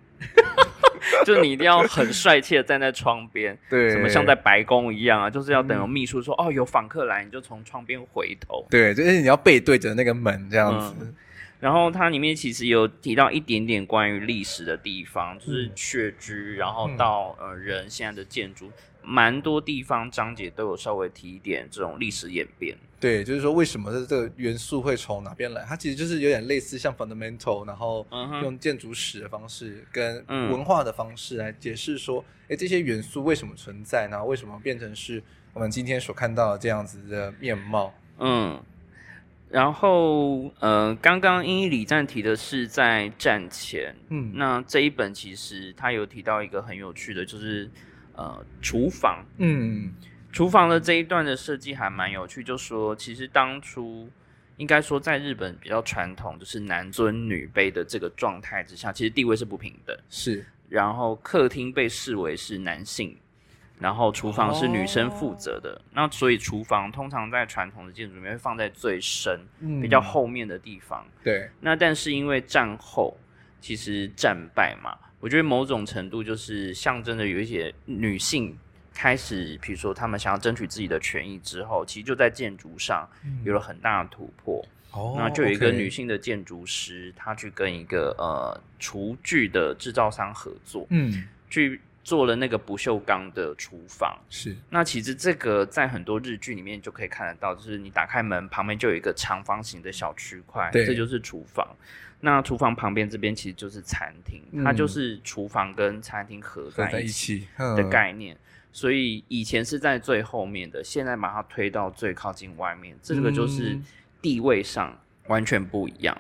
就是你一定要很帅气的站在窗边，对，什么像在白宫一样啊，就是要等有秘书说、嗯、哦有访客来，你就从窗边回头，对，就是你要背对着那个门这样子。嗯、然后它里面其实有提到一点点关于历史的地方，就是穴居，然后到呃人现在的建筑。蛮多地方章节都有稍微提一点这种历史演变。对，就是说为什么这个元素会从哪边来？它其实就是有点类似像 fundamental，然后用建筑史的方式跟文化的方式来解释说，哎、嗯，这些元素为什么存在呢？为什么变成是我们今天所看到的这样子的面貌？嗯，然后呃，刚刚英译李赞提的是在战前，嗯，那这一本其实他有提到一个很有趣的，就是。呃，厨房，嗯，厨房的这一段的设计还蛮有趣。就说其实当初应该说在日本比较传统，就是男尊女卑的这个状态之下，其实地位是不平等。是，然后客厅被视为是男性，然后厨房是女生负责的。哦、那所以厨房通常在传统的建筑里面会放在最深、嗯、比较后面的地方。对。那但是因为战后其实战败嘛。我觉得某种程度就是象征着有一些女性开始，比如说她们想要争取自己的权益之后，其实就在建筑上有了很大的突破。哦，那就有一个女性的建筑师，她去跟一个呃厨具的制造商合作，嗯，去做了那个不锈钢的厨房。是，那其实这个在很多日剧里面就可以看得到，就是你打开门旁边就有一个长方形的小区块，对这就是厨房。那厨房旁边这边其实就是餐厅，嗯它就是厨房跟餐厅合合在一起起的概念。所以以前是在最后面的，现在把它推到最靠近外面，这个就是地位上完全不一样。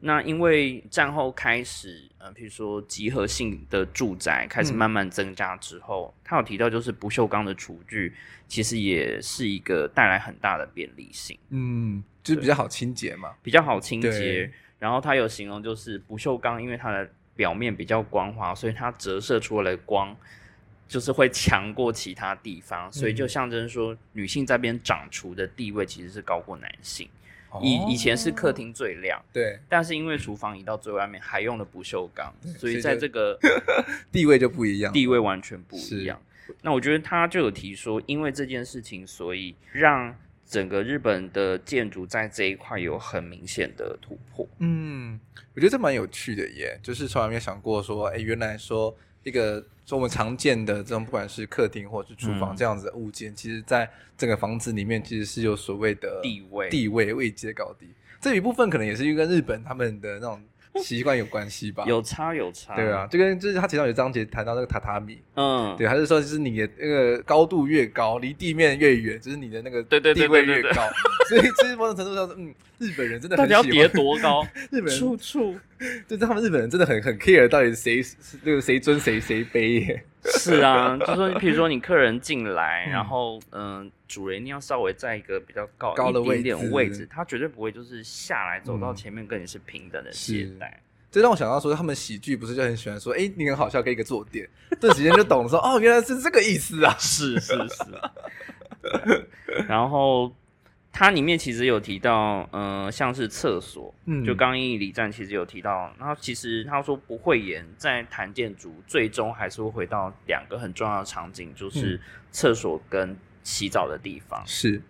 那因为战后开始，呃，比如说集合性的住宅开始慢慢增加之后，他、嗯、有提到就是不锈钢的厨具，其实也是一个带来很大的便利性。嗯，就是比较好清洁嘛，比较好清洁。然后他有形容就是不锈钢，因为它的表面比较光滑，所以它折射出来的光就是会强过其他地方，所以就象征说女性在边掌厨的地位其实是高过男性。以、哦、以前是客厅最亮，对，但是因为厨房移到最外面，还用了不锈钢，所以在这个 地位就不一样，地位完全不一样。那我觉得他就有提说，因为这件事情，所以让。整个日本的建筑在这一块有很明显的突破。嗯，我觉得这蛮有趣的耶，就是从来没有想过说，哎，原来说一个说我们常见的这种不管是客厅或者是厨房这样子的物件，嗯、其实在整个房子里面其实是有所谓的地位、地位位阶高低。这一部分可能也是因为跟日本他们的那种。习惯有关系吧？有差有差。对啊，就跟就是他其中有章节谈到那个榻榻米，嗯，对，还是说就是你的那个高度越高，离地面越远，就是你的那个地位越高。所以其实某种程度上是，嗯，日本人真的很喜欢到底要叠多高？日本人处处，就是他们日本人真的很很 care 到底谁那个谁尊谁谁卑耶。是啊，就说比如说你客人进来，然后嗯，主人一定要稍微在一个比较高高的一点点位置，他绝对不会就是下来走到前面跟你是平等的接待。这让我想到说，他们喜剧不是就很喜欢说，哎，你很好笑，给一个坐垫，这时间就懂了说，哦，原来是这个意思啊，是是是。然后。它里面其实有提到，呃，像是厕所，嗯，就刚毅李站其实有提到，然后其实他说不会演，在谈建筑，最终还是会回到两个很重要的场景，就是厕所跟洗澡的地方，是，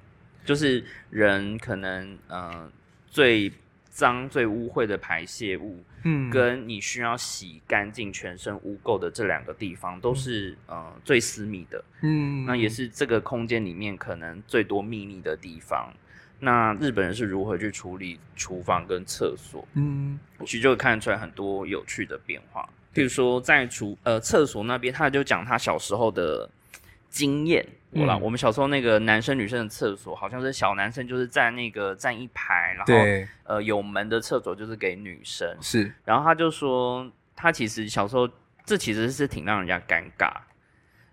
就是人可能，呃，最脏、最污秽的排泄物，嗯，跟你需要洗干净全身污垢的这两个地方，都是呃最私密的，嗯，那也是这个空间里面可能最多秘密的地方。那日本人是如何去处理厨房跟厕所？嗯，其实就会看出来很多有趣的变化。比如说在厨呃厕所那边，他就讲他小时候的经验。我啦，我们小时候那个男生女生的厕所，好像是小男生就是在那个站一排，然后呃有门的厕所就是给女生。是，然后他就说，他其实小时候这其实是挺让人家尴尬。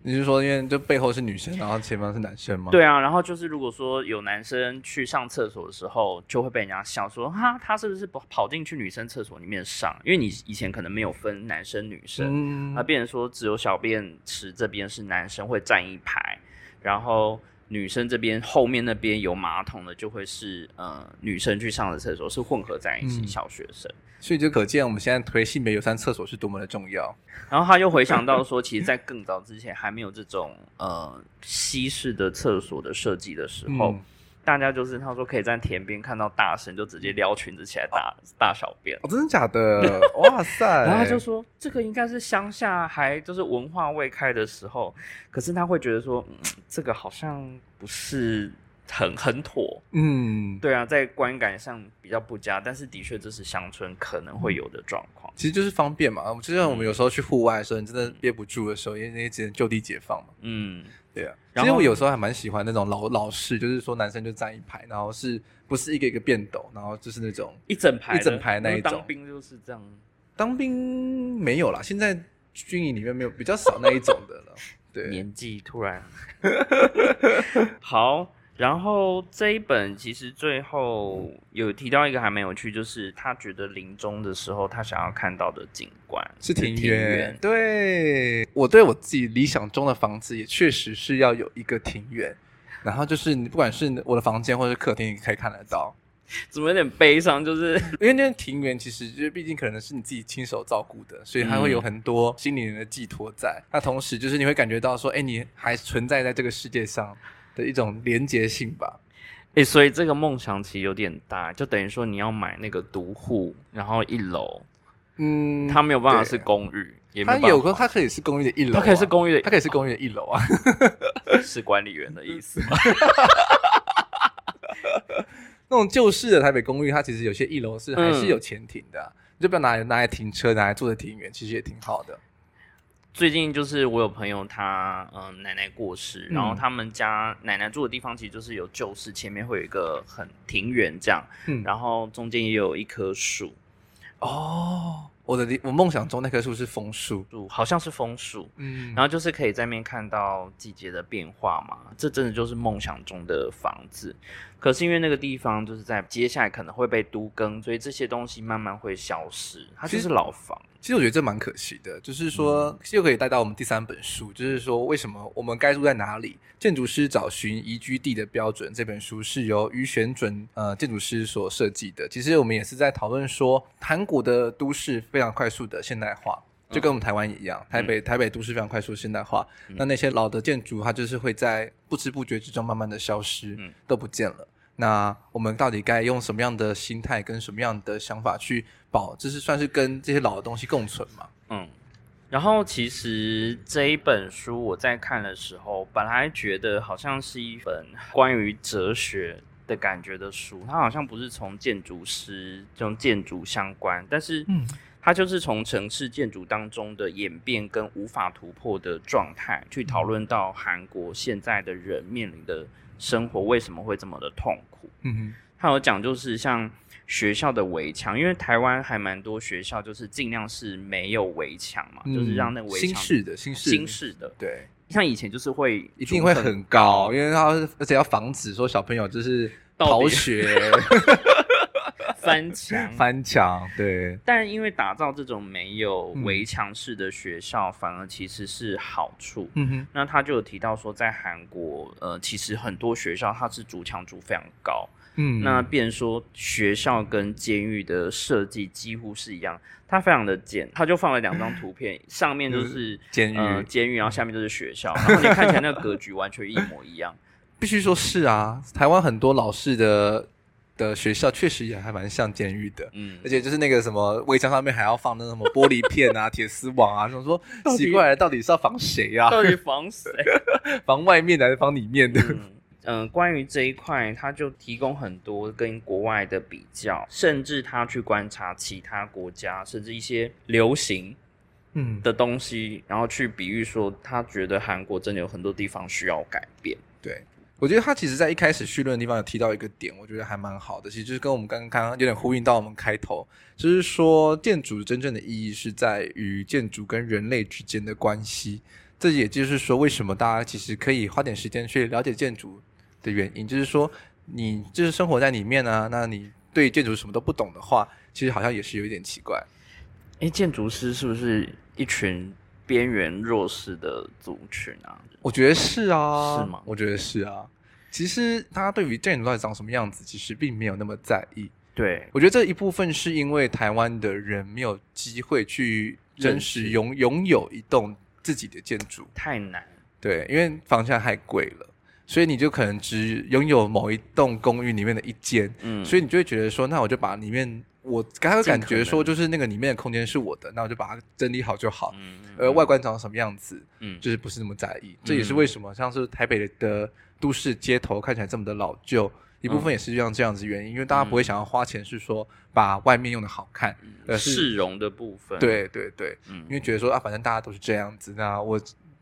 你是说，因为就背后是女生，然后前方是男生吗？对啊，然后就是如果说有男生去上厕所的时候，就会被人家笑说，哈，他是不是跑跑进去女生厕所里面上？因为你以前可能没有分男生女生，那、嗯、变成说只有小便池这边是男生会站一排，然后女生这边后面那边有马桶的就会是呃女生去上的厕所，是混合在一起，嗯、小学生。所以就可见我们现在推性别友善厕所是多么的重要。然后他又回想到说，其实，在更早之前还没有这种呃西式的厕所的设计的时候，嗯、大家就是他说可以在田边看到大神就直接撩裙子起来大、哦、大小便。哦，真的假的？哇塞！然后他就说，这个应该是乡下还就是文化未开的时候，可是他会觉得说，嗯，这个好像不是。很很妥，嗯，对啊，在观感上比较不佳，但是的确这是乡村可能会有的状况。其实就是方便嘛，就像我们有时候去户外的时候，你真的憋不住的时候，因为那些只能就地解放嘛。嗯，对啊。其实我有时候还蛮喜欢那种老老式，就是说男生就站一排，然后是不是一个一个变斗，然后就是那种一整排一整排那一种。当兵就是这样。当兵没有啦，现在军营里面没有比较少那一种的了。对，年纪突然 好。然后这一本其实最后有提到一个还蛮有趣，就是他觉得临终的时候，他想要看到的景观是庭园。对，我对我自己理想中的房子也确实是要有一个庭院，然后就是你不管是我的房间或者是客厅，你可以看得到。怎么有点悲伤？就是 因为那庭园其实就是毕竟可能是你自己亲手照顾的，所以它会有很多心灵的寄托在。那同时就是你会感觉到说，哎，你还存在在这个世界上。的一种连结性吧，哎、欸，所以这个梦想其实有点大，就等于说你要买那个独户，然后一楼，嗯，它没有办法是公寓，也没有它有个它可以是公寓的一楼、啊，它可以是公寓的，它可以是公寓的一楼啊，是管理员的意思吗？那种旧式的台北公寓，它其实有些一楼是还是有前庭的、啊，嗯、就不要拿来拿来停车，拿来做的庭园，其实也挺好的。最近就是我有朋友他，他嗯奶奶过世，嗯、然后他们家奶奶住的地方其实就是有旧式，前面会有一个很庭园这样，嗯，然后中间也有一棵树。哦，我的我梦想中那棵树是枫树，好像是枫树，嗯，然后就是可以在那边看到季节的变化嘛，这真的就是梦想中的房子。可是因为那个地方就是在接下来可能会被都更，所以这些东西慢慢会消失，它就是老房。其实我觉得这蛮可惜的，就是说又可以带到我们第三本书，就是说为什么我们该住在哪里？建筑师找寻宜居地的标准。这本书是由于选准呃建筑师所设计的。其实我们也是在讨论说，韩国的都市非常快速的现代化，就跟我们台湾一样，台北台北都市非常快速现代化。那那些老的建筑，它就是会在不知不觉之中慢慢的消失，都不见了。那我们到底该用什么样的心态跟什么样的想法去保，就是算是跟这些老的东西共存嘛？嗯，然后其实这一本书我在看的时候，本来觉得好像是一本关于哲学的感觉的书，它好像不是从建筑师这种建筑相关，但是嗯，它就是从城市建筑当中的演变跟无法突破的状态，去讨论到韩国现在的人面临的。生活为什么会这么的痛苦？嗯哼，他有讲，就是像学校的围墙，因为台湾还蛮多学校，就是尽量是没有围墙嘛，嗯、就是让那个围墙新式的、新式的、新式的，对，像以前就是会一定会很高，因为他而且要防止说小朋友就是逃学。翻墙，翻墙，对。但因为打造这种没有围墙式的学校，嗯、反而其实是好处。嗯哼。那他就有提到说，在韩国，呃，其实很多学校它是筑墙筑非常高。嗯。那变说学校跟监狱的设计几乎是一样，它非常的简，它就放了两张图片，上面就是 监狱，呃、监狱，然后下面就是学校，然后你看起来那个格局完全一模一样。必须说是啊，台湾很多老式的。的学校确实也还蛮像监狱的，嗯，而且就是那个什么围墙上面还要放那什么玻璃片啊、铁丝网啊，说说奇怪，到底是要防谁呀？到底防谁？防外面的还是防里面的？嗯，呃，关于这一块，他就提供很多跟国外的比较，甚至他去观察其他国家，甚至一些流行嗯的东西，嗯、然后去比喻说，他觉得韩国真的有很多地方需要改变，对。我觉得他其实，在一开始绪论的地方有提到一个点，我觉得还蛮好的。其实就是跟我们刚刚有点呼应到我们开头，就是说建筑真正的意义是在于建筑跟人类之间的关系。这也就是说，为什么大家其实可以花点时间去了解建筑的原因，就是说你就是生活在里面啊，那你对建筑什么都不懂的话，其实好像也是有一点奇怪。诶，建筑师是不是一群？边缘弱势的族群啊，我觉得是啊，是吗？我觉得是啊。其实他对于建筑到底长什么样子，其实并没有那么在意。对，我觉得这一部分是因为台湾的人没有机会去真实拥拥有一栋自己的建筑，太难。对，因为房价太贵了，所以你就可能只拥有某一栋公寓里面的一间，嗯，所以你就会觉得说，那我就把里面。我刚刚感觉说，就是那个里面的空间是我的，那我就把它整理好就好。嗯，而外观长什么样子，嗯，就是不是那么在意。这也是为什么像是台北的都市街头看起来这么的老旧，一部分也是这样这样子原因，因为大家不会想要花钱，是说把外面用的好看，而是市容的部分。对对对，嗯，因为觉得说啊，反正大家都是这样子，那我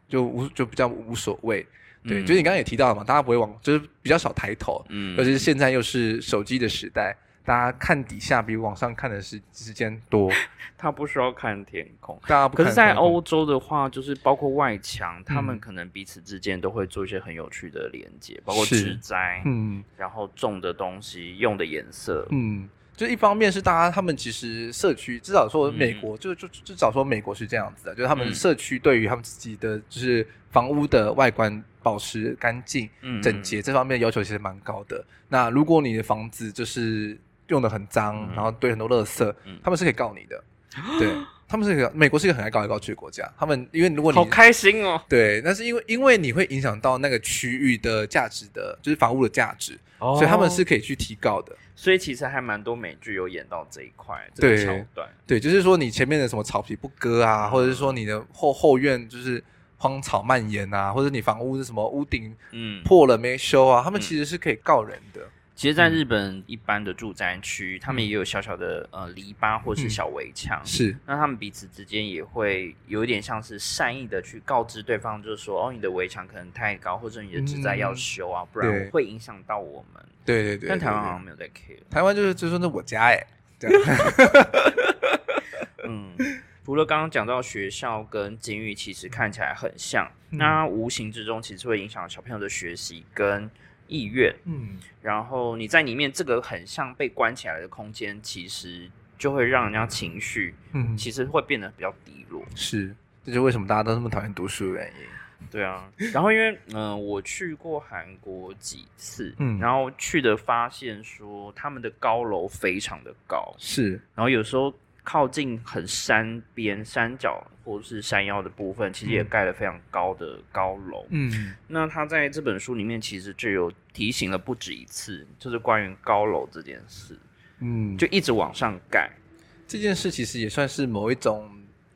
就无就比较无所谓。对，就是你刚刚也提到了嘛，大家不会往，就是比较少抬头，嗯，而且现在又是手机的时代。大家看底下比网上看的时时间多，他不需要看天空。大家不可是，在欧洲的话，就是包括外墙，嗯、他们可能彼此之间都会做一些很有趣的连接，包括植栽，嗯，然后种的东西用的颜色，嗯，就一方面是大家他们其实社区，至少说美国，嗯、就就至少说美国是这样子的，就是他们社区对于他们自己的就是房屋的外观保持干净、嗯、整洁这方面要求其实蛮高的。那如果你的房子就是用的很脏，然后堆很多垃圾，他们是可以告你的。对，他们是一个美国是一个很爱告来告去的国家。他们因为如果你好开心哦，对，那是因为因为你会影响到那个区域的价值的，就是房屋的价值，哦、所以他们是可以去提高的。所以其实还蛮多美剧有演到这一块这个桥段，对，就是说你前面的什么草皮不割啊，或者是说你的后后院就是荒草蔓延啊，或者你房屋是什么屋顶嗯破了没修啊，他们其实是可以告人的。其实，在日本一般的住宅区，他们也有小小的呃篱笆或是小围墙，是那他们彼此之间也会有一点像是善意的去告知对方，就是说哦，你的围墙可能太高，或者你的植栽要修啊，不然会影响到我们。对对对，但台湾好像没有在 care。台湾就是就说那我家哎，这样。嗯，除了刚刚讲到学校跟监狱，其实看起来很像，那无形之中其实会影响小朋友的学习跟。意愿，嗯，然后你在里面这个很像被关起来的空间，其实就会让人家情绪，嗯，其实会变得比较低落。是，这就是为什么大家都那么讨厌读书的原因。对啊，然后因为嗯、呃，我去过韩国几次，嗯，然后去的发现说他们的高楼非常的高，是，然后有时候。靠近很山边、山脚或者是山腰的部分，其实也盖了非常高的高楼。嗯，那他在这本书里面其实就有提醒了不止一次，就是关于高楼这件事。嗯，就一直往上盖这件事，其实也算是某一种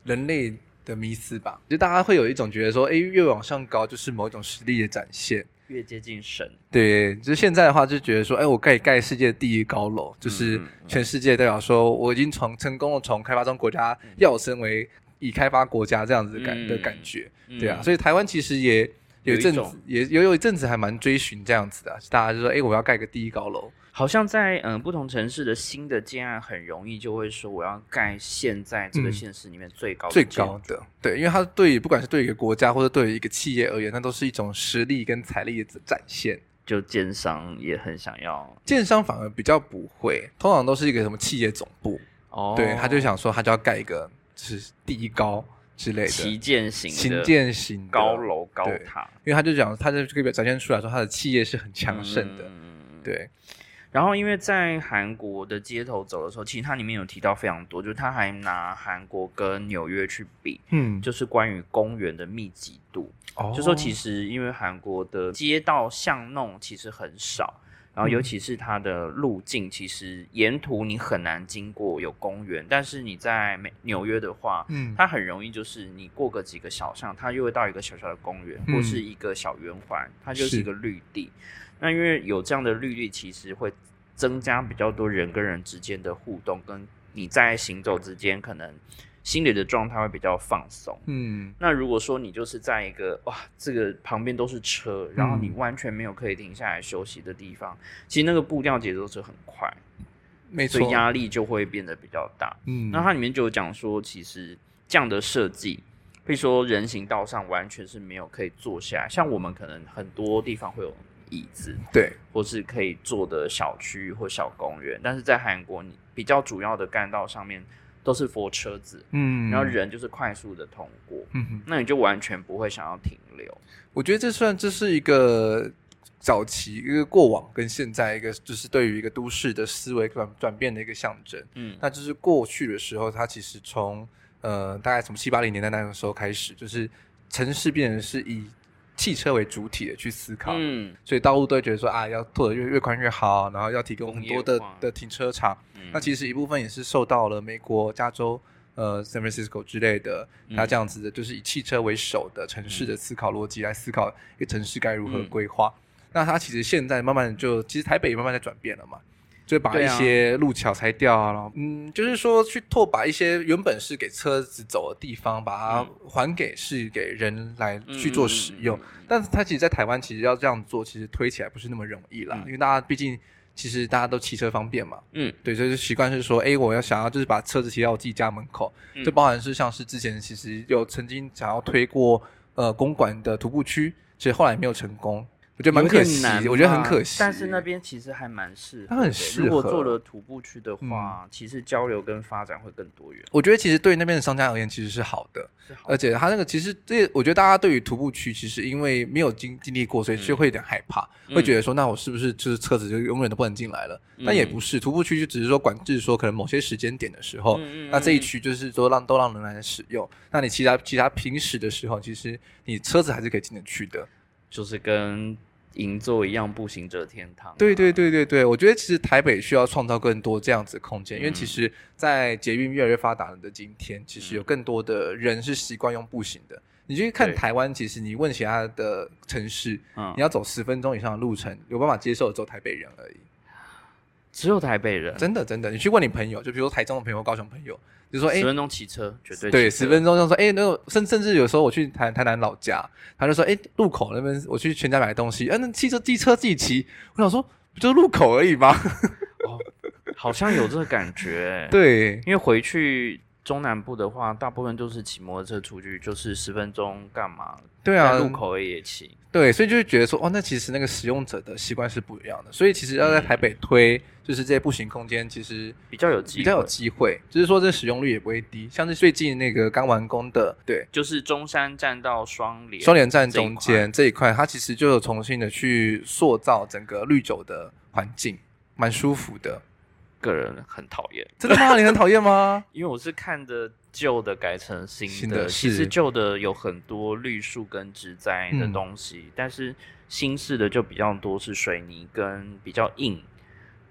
人类的迷思吧。就大家会有一种觉得说，哎，越往上高就是某一种实力的展现。越接近神，对，就是现在的话，就觉得说，哎，我可以盖世界第一高楼，就是全世界代表说，我已经从成功的从开发中国家跃升为已开发国家这样子的感、嗯、的感觉，对啊，所以台湾其实也有一阵子，也有有一阵子还蛮追寻这样子的，大家就说，哎，我要盖个第一高楼。好像在嗯、呃、不同城市的新的建案很容易就会说，我要盖现在这个县市里面最高最高的，对，因为它对于不管是对于一个国家或者对于一个企业而言，那都是一种实力跟财力的展现。就建商也很想要，建商反而比较不会，通常都是一个什么企业总部哦，对，他就想说他就要盖一个就是第一高之类的旗舰型、旗舰型高楼高塔，因为他就讲他就可以展现出来说他的企业是很强盛的，嗯、对。然后，因为在韩国的街头走的时候，其实它里面有提到非常多，就是他还拿韩国跟纽约去比，嗯，就是关于公园的密集度，哦，就说其实因为韩国的街道巷弄其实很少，然后尤其是它的路径，其实沿途你很难经过有公园，但是你在美纽约的话，嗯，它很容易就是你过个几个小巷，它又会到一个小小的公园，嗯，或是一个小圆环，它就是。一个绿地。那因为有这样的绿地，其实会增加比较多人跟人之间的互动，跟你在行走之间，可能心里的状态会比较放松。嗯，那如果说你就是在一个哇，这个旁边都是车，然后你完全没有可以停下来休息的地方，嗯、其实那个步调节奏是很快，没错，所以压力就会变得比较大。嗯，那它里面就有讲说，其实这样的设计，比如说人行道上完全是没有可以坐下来，像我们可能很多地方会有。椅子对，或是可以坐的小区域或小公园，但是在韩国，你比较主要的干道上面都是 for 车子，嗯，然后人就是快速的通过，嗯哼，那你就完全不会想要停留。我觉得这算这是一个早期一个过往跟现在一个就是对于一个都市的思维转转变的一个象征，嗯，那就是过去的时候，它其实从呃大概从七八零年代那个时候开始，就是城市变成是以。汽车为主体的去思考，嗯，所以道路都会觉得说啊，要拓得越越宽越好，然后要提供很多的的停车场。嗯、那其实一部分也是受到了美国加州呃 San Francisco 之类的，它这样子的，就是以汽车为首的城市的思考逻辑来思考一个城市该如何规划。嗯、那它其实现在慢慢就，其实台北也慢慢在转变了嘛。就把一些路桥拆掉啊，然后嗯，就是说去拓把一些原本是给车子走的地方，把它还给是给人来去做使用。嗯、但是它其实，在台湾其实要这样做，其实推起来不是那么容易啦，嗯、因为大家毕竟其实大家都骑车方便嘛，嗯，对，所以就习惯是说，哎，我要想要就是把车子骑到我自己家门口，这、嗯、包含是像是之前其实有曾经想要推过呃公馆的徒步区，其实后来没有成功。我觉得蛮可惜，我觉得很可惜。但是那边其实还蛮适合，它很适合。如果做了徒步区的话，嗯、其实交流跟发展会更多元。我觉得其实对那边的商家而言，其实是好的，是好的。而且他那个其实这，我觉得大家对于徒步区，其实因为没有经经历过，所以就会有点害怕，嗯、会觉得说，那我是不是就是车子就永远都不能进来了？嗯、但也不是，徒步区就只是说管制说，可能某些时间点的时候，嗯、那这一区就是说让都让人来使用。那你其他其他平时的时候，其实你车子还是可以进得去的，就是跟。银座一样，步行者天堂。对对对对对，我觉得其实台北需要创造更多这样子的空间，嗯、因为其实，在捷运越来越发达的今天，其实有更多的人是习惯用步行的。你去看台湾，其实你问其他的城市，对你要走十分钟以上的路程，有办法接受的只有台北人而已。只有台北人，真的真的，你去问你朋友，就比如说台中的朋友、高雄朋友，就说哎，十分钟骑车绝对对，十分钟就说哎，那个甚甚至有时候我去台台南老家，他就说哎，路口那边我去全家买东西，哎，那汽车机车自己骑，我想说不就是路口而已吗？哦，好像有这个感觉，对，因为回去。中南部的话，大部分都是骑摩托车出去，就是十分钟干嘛？对啊，路口也骑。对，所以就会觉得说，哦，那其实那个使用者的习惯是不一样的。所以其实要在台北推，嗯、就是这些步行空间，其实比较有机会，比较有机会。就是说，这使用率也不会低。像是最近那个刚完工的，对，就是中山站到双连，双连站中间这一块，它其实就有重新的去塑造整个绿洲的环境，蛮舒服的。个人很讨厌，真的吗？你很讨厌吗？因为我是看着旧的改成新的，新的其实旧的有很多绿树跟植栽的东西，嗯、但是新式的就比较多是水泥跟比较硬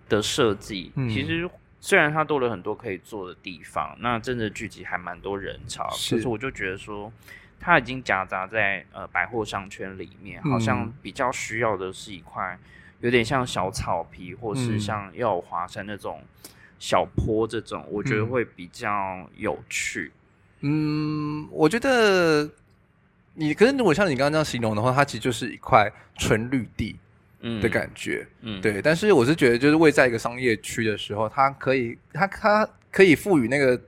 的设计。嗯、其实虽然它多了很多可以坐的地方，那真的聚集还蛮多人潮，是可是我就觉得说，它已经夹杂在呃百货商圈里面，好像比较需要的是一块。有点像小草皮，或是像耀华山那种小坡，这种、嗯、我觉得会比较有趣。嗯，我觉得你可是如果像你刚刚这样形容的话，它其实就是一块纯绿地的感觉。嗯，对。但是我是觉得，就是位在一个商业区的时候，它可以，它它可以赋予那个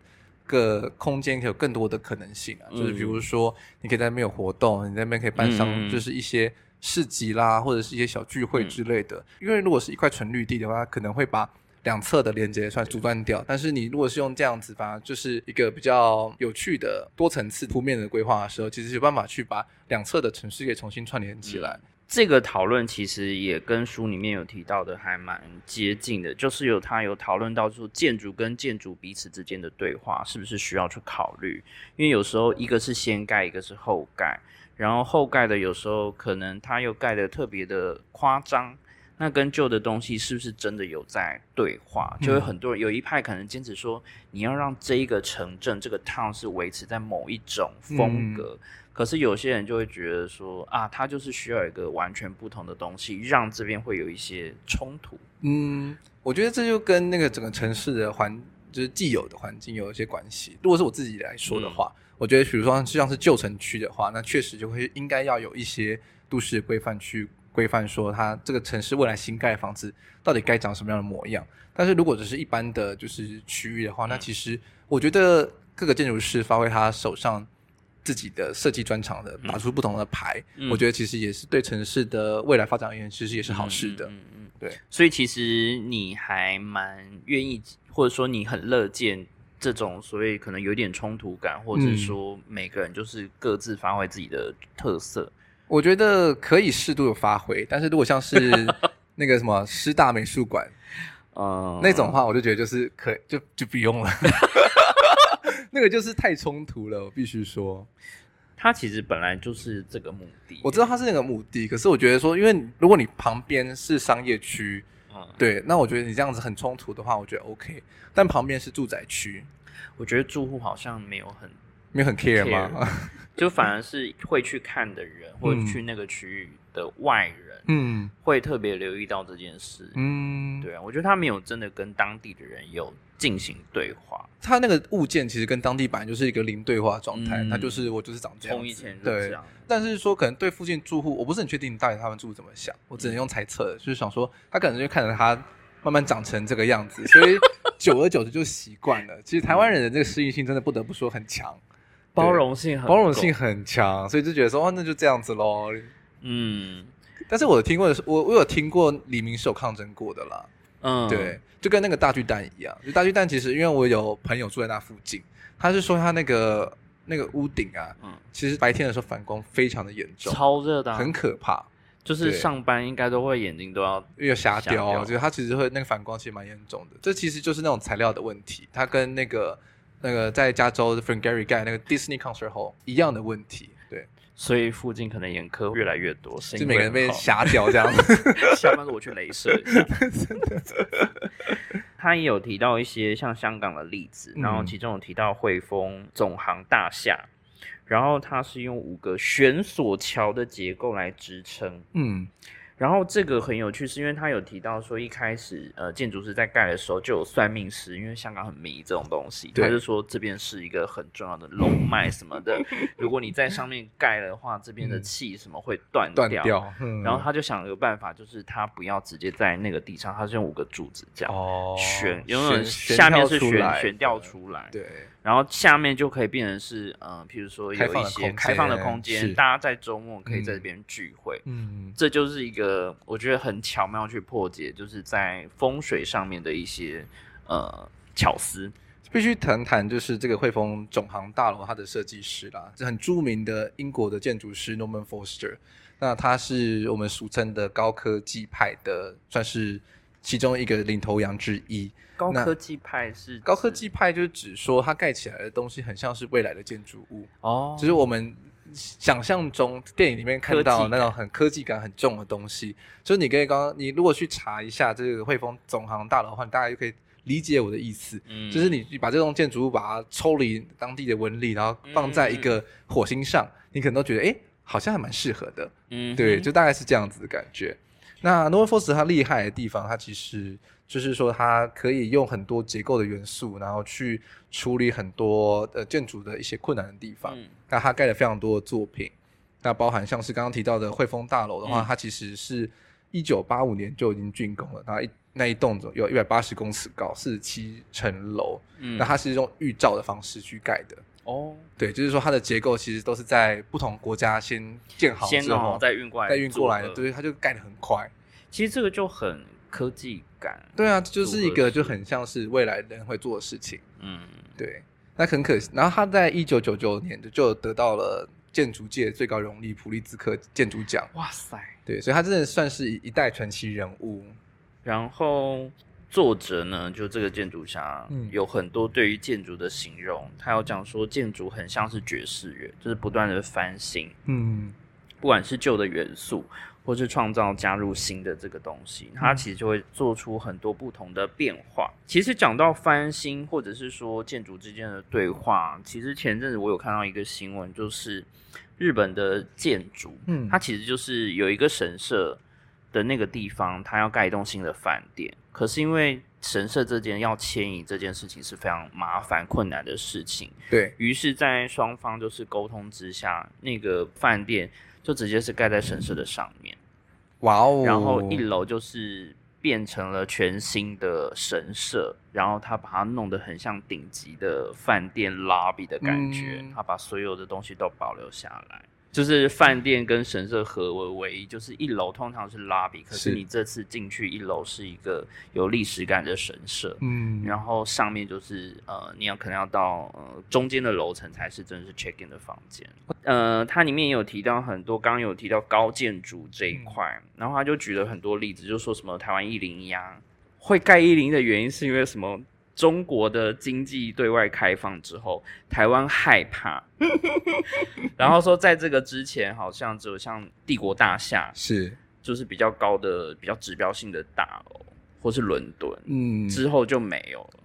个空间有更多的可能性啊。嗯、就是比如说，你可以在那边有活动，你在那边可以办上，就是一些。市集啦，或者是一些小聚会之类的。嗯、因为如果是一块纯绿地的话，可能会把两侧的连接算阻断掉。但是你如果是用这样子吧，就是一个比较有趣的多层次铺面的规划的时候，其实有办法去把两侧的城市给重新串联起来。嗯、这个讨论其实也跟书里面有提到的还蛮接近的，就是有他有讨论到说建筑跟建筑彼此之间的对话是不是需要去考虑，因为有时候一个是先盖，一个是后盖。然后后盖的有时候可能它又盖得特别的夸张，那跟旧的东西是不是真的有在对话？就会很多人有一派可能坚持说，你要让这一个城镇这个 town 是维持在某一种风格，嗯、可是有些人就会觉得说啊，它就是需要一个完全不同的东西，让这边会有一些冲突。嗯，我觉得这就跟那个整个城市的环，就是既有的环境有一些关系。如果是我自己来说的话。嗯我觉得，比如说像是旧城区的话，那确实就会应该要有一些都市规范去规范，说它这个城市未来新盖的房子到底该长什么样的模样。但是如果只是一般的就是区域的话，那其实我觉得各个建筑师发挥他手上自己的设计专长的，打出不同的牌，嗯、我觉得其实也是对城市的未来发展而言，其实也是好事的。嗯嗯，对。所以其实你还蛮愿意，或者说你很乐见。这种所谓可能有点冲突感，或者是说每个人就是各自发挥自己的特色，嗯、我觉得可以适度的发挥。但是如果像是 那个什么师大美术馆，嗯，那种的话，我就觉得就是可就就不用了。那个就是太冲突了，我必须说，它其实本来就是这个目的。我知道它是那个目的，可是我觉得说，因为如果你旁边是商业区。对，那我觉得你这样子很冲突的话，我觉得 OK。但旁边是住宅区，我觉得住户好像没有很没有很 care 吗？就反而是会去看的人，或者去那个区域的外人，嗯，会特别留意到这件事。嗯，对啊，我觉得他没有真的跟当地的人有进行对话。他那个物件其实跟当地本来就是一个零对话状态，他就是我就是长这样，从以前就这样。但是说可能对附近住户，我不是很确定到底他们住户怎么想，我只能用猜测的，就是想说他可能就看着他慢慢长成这个样子，所以久而久之就习惯了。其实台湾人的这个适应性真的不得不说很强。包容性很包容性很强，所以就觉得说哦，那就这样子喽。嗯，但是我听过的是，我我有听过李明是有抗争过的啦。嗯，对，就跟那个大巨蛋一样。就大巨蛋其实，因为我有朋友住在那附近，他是说他那个那个屋顶啊，嗯，其实白天的时候反光非常的严重，超热的，很可怕。就是上班应该都会眼睛都要因为瞎掉，我觉得它其实会那个反光其实蛮严重的。这其实就是那种材料的问题，它跟那个那个在加州的 Frank Gehry 盖那个 Disney Concert Hall 一样的问题。对，所以附近可能眼科越来越多，就每个人被瞎 掉这样子。下班我去镭射一下。他也有提到一些像香港的例子，然后其中有提到汇丰总行大厦。然后它是用五个悬索桥的结构来支撑，嗯，然后这个很有趣，是因为他有提到说，一开始呃建筑师在盖的时候就有算命师，因为香港很迷这种东西，他就说这边是一个很重要的龙脉什么的，如果你在上面盖的话，这边的气什么会断掉，断掉，嗯，然后他就想了个办法，就是他不要直接在那个地上，他是用五个柱子这样哦悬，因为下面是悬悬吊出来，对。然后下面就可以变成是，呃，譬如说有一些开放的空间，大家在周末可以在这边聚会。嗯，这就是一个我觉得很巧妙去破解，就是在风水上面的一些呃巧思。必须谈谈就是这个汇丰总行大楼它的设计师啦，这很著名的英国的建筑师 Norman Foster。那他是我们俗称的高科技派的，算是其中一个领头羊之一。高科技派是高科技派，就是指说它盖起来的东西很像是未来的建筑物哦，就是我们想象中电影里面看到那种很科技感很重的东西。所以你可以刚刚你如果去查一下这个汇丰总行大楼的话，你大概就可以理解我的意思。嗯，就是你你把这栋建筑物把它抽离当地的纹理，然后放在一个火星上，嗯、你可能都觉得哎、欸，好像还蛮适合的。嗯，对，就大概是这样子的感觉。那 Norman Foster 它厉害的地方，它其实。就是说，它可以用很多结构的元素，然后去处理很多呃建筑的一些困难的地方。嗯那它盖了非常多的作品，那包含像是刚刚提到的汇丰大楼的话，嗯、它其实是一九八五年就已经竣工了。那一那一栋有一百八十公尺高，四十七层楼。嗯，那它是用预造的方式去盖的。哦，对，就是说它的结构其实都是在不同国家先建好之后再运过来，再运过来的。对，它就盖得很快。其实这个就很。科技感，对啊，就是一个就很像是未来人会做的事情。嗯，对，那很可惜。然后他在一九九九年就就得到了建筑界最高荣誉普利兹克建筑奖。哇塞，对，所以他真的算是一代传奇人物。然后作者呢，就这个建筑家，嗯，有很多对于建筑的形容。他有讲说，建筑很像是爵士乐，就是不断的翻新。嗯，不管是旧的元素。或是创造加入新的这个东西，它其实就会做出很多不同的变化。嗯、其实讲到翻新，或者是说建筑之间的对话，其实前阵子我有看到一个新闻，就是日本的建筑，嗯，它其实就是有一个神社的那个地方，它要盖一栋新的饭店，可是因为神社这件要迁移这件事情是非常麻烦困难的事情，对，于是，在双方就是沟通之下，那个饭店。就直接是盖在神社的上面，哇哦！然后一楼就是变成了全新的神社，然后他把它弄得很像顶级的饭店 lobby 的感觉，嗯、他把所有的东西都保留下来。就是饭店跟神社合为唯一，就是一楼通常是 lobby，可是你这次进去一楼是一个有历史感的神社，嗯，然后上面就是呃，你要可能要到呃中间的楼层才是真的是 check in 的房间，呃，它里面也有提到很多，刚刚有提到高建筑这一块，嗯、然后他就举了很多例子，就说什么台湾一零一啊，会盖一零的原因是因为什么？中国的经济对外开放之后，台湾害怕，然后说在这个之前，好像只有像帝国大厦是，就是比较高的、比较指标性的大楼，或是伦敦，嗯，之后就没有了。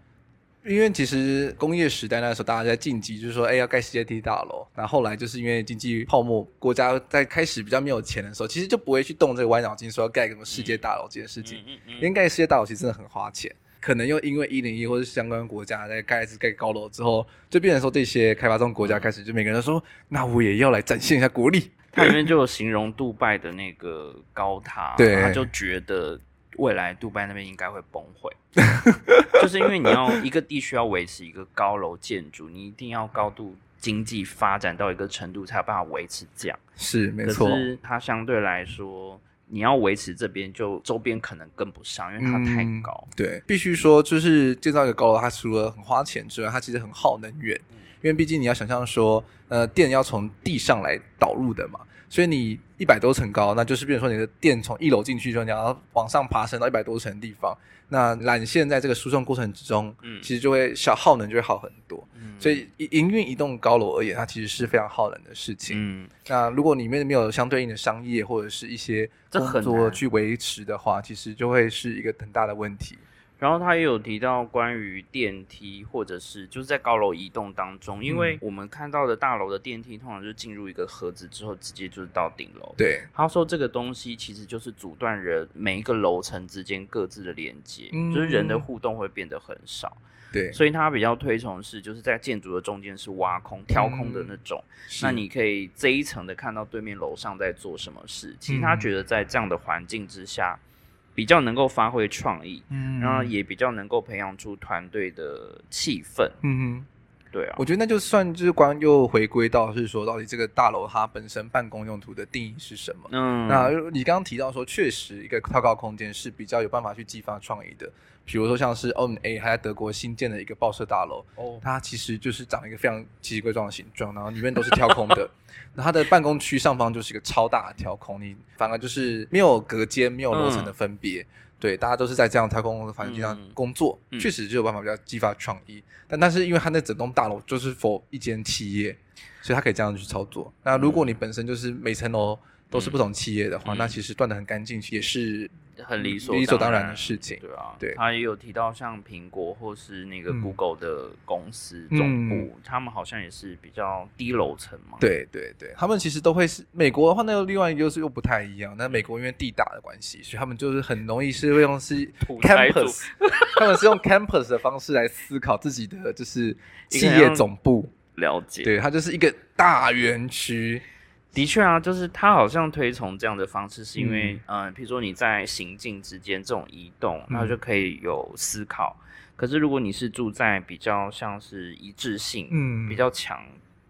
因为其实工业时代那时候，大家在竞技，就是说，哎，要盖世界第一大楼。那后后来就是因为经济泡沫，国家在开始比较没有钱的时候，其实就不会去动这个歪脑筋，说要盖什么世界大楼这件事情。嗯嗯嗯嗯、因为盖世界大楼其实真的很花钱。可能又因为一零一或者相关国家在盖一次盖高楼之后，就变成说这些开发中国家开始就每个人都说，那我也要来展现一下国力。它里面就有形容杜拜的那个高塔，对，他就觉得未来杜拜那边应该会崩溃，就是因为你要一个地区要维持一个高楼建筑，你一定要高度经济发展到一个程度才有办法维持这样。是没错，可是它相对来说。你要维持这边，就周边可能跟不上，因为它太高。嗯、对，必须说，就是建造一个高楼，它除了很花钱之外，它其实很耗能源，嗯、因为毕竟你要想象说，呃，电要从地上来导入的嘛。所以你一百多层高，那就是比如说你的电从一楼进去之后，你要往上爬升到一百多层的地方，那缆线在这个输送过程之中，嗯，其实就会消耗能就会好很多。嗯，所以营运一栋高楼而言，它其实是非常耗能的事情。嗯，那如果里面没有相对应的商业或者是一些工作去维持的话，其实就会是一个很大的问题。然后他也有提到关于电梯，或者是就是在高楼移动当中，因为我们看到的大楼的电梯通常就进入一个盒子之后，直接就是到顶楼。对，他说这个东西其实就是阻断人每一个楼层之间各自的连接，嗯、就是人的互动会变得很少。对，所以他比较推崇是就是在建筑的中间是挖空、挑空的那种，嗯、那你可以这一层的看到对面楼上在做什么事。其实他觉得在这样的环境之下。比较能够发挥创意，嗯，然后也比较能够培养出团队的气氛，嗯哼，对啊，我觉得那就算就是光又回归到是说，到底这个大楼它本身办公用途的定义是什么？嗯，那你刚刚提到说，确实一个跳高空间是比较有办法去激发创意的。比如说像是 O&A 还在德国新建的一个报社大楼，哦，它其实就是长一个非常奇奇怪状的形状，然后里面都是挑空的。那它的办公区上方就是一个超大的挑空，你反而就是没有隔间、没有楼层的分别，嗯、对，大家都是在这样太空的环境上工作，嗯、确实就有办法比较激发创意。但但是因为它那整栋大楼就是 for 一间企业，所以它可以这样去操作。那如果你本身就是每层楼都是不同企业的话，嗯、那其实断的很干净，也是。很理所理所当然的事情，对啊，对。他也有提到像苹果或是那个 Google 的公司总部，嗯、他们好像也是比较低楼层嘛。对对对，他们其实都会是美国的话，那个另外一个就是又不太一样。那美国因为地大的关系，所以他们就是很容易是会用是 campus，他们是用 campus 的方式来思考自己的就是企业总部。了解，对，它就是一个大园区。的确啊，就是他好像推崇这样的方式，是因为，嗯，呃、比如说你在行进之间这种移动，那就可以有思考。嗯、可是如果你是住在比较像是一致性，嗯，比较强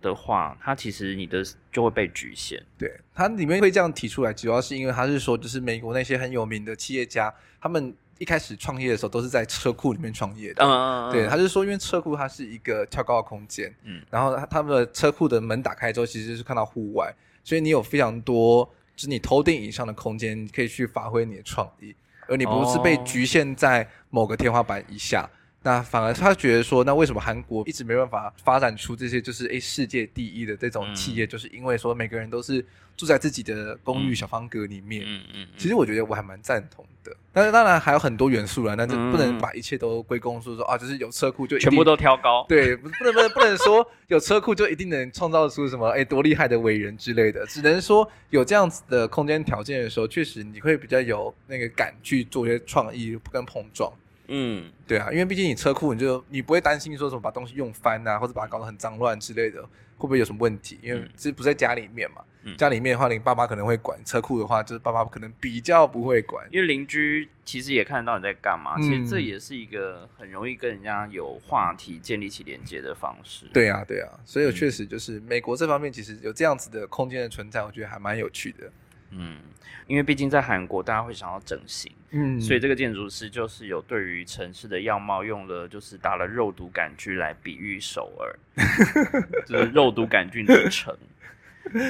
的话，它其实你的就会被局限。对，它里面会这样提出来，主要是因为他是说，就是美国那些很有名的企业家，他们一开始创业的时候都是在车库里面创业的。嗯嗯嗯。对，他是说，因为车库它是一个跳高的空间，嗯，然后他们的车库的门打开之后，其实是看到户外。所以你有非常多，就是你头顶以上的空间，你可以去发挥你的创意，而你不是被局限在某个天花板以下。那反而他觉得说，那为什么韩国一直没办法发展出这些就是诶世界第一的这种企业，嗯、就是因为说每个人都是住在自己的公寓小方格里面。嗯嗯。其实我觉得我还蛮赞同的，但是当然还有很多元素啦，但是不能把一切都归功说说啊，就是有车库就全部都挑高。对，不能不能不能说有车库就一定能创造出什么诶多厉害的伟人之类的，只能说有这样子的空间条件的时候，确实你会比较有那个敢去做一些创意跟碰撞。嗯，对啊，因为毕竟你车库，你就你不会担心说什么把东西用翻啊，或者把它搞得很脏乱之类的，会不会有什么问题？因为这不在家里面嘛，嗯、家里面的话，你爸妈可能会管；车库的话，就是爸爸可能比较不会管。因为邻居其实也看得到你在干嘛，嗯、其实这也是一个很容易跟人家有话题、建立起连接的方式。对啊，对啊，所以我确实就是美国这方面其实有这样子的空间的存在，我觉得还蛮有趣的。嗯，因为毕竟在韩国，大家会想要整形，嗯，所以这个建筑师就是有对于城市的样貌用了，就是打了肉毒杆菌来比喻首尔，就是肉毒杆菌的城。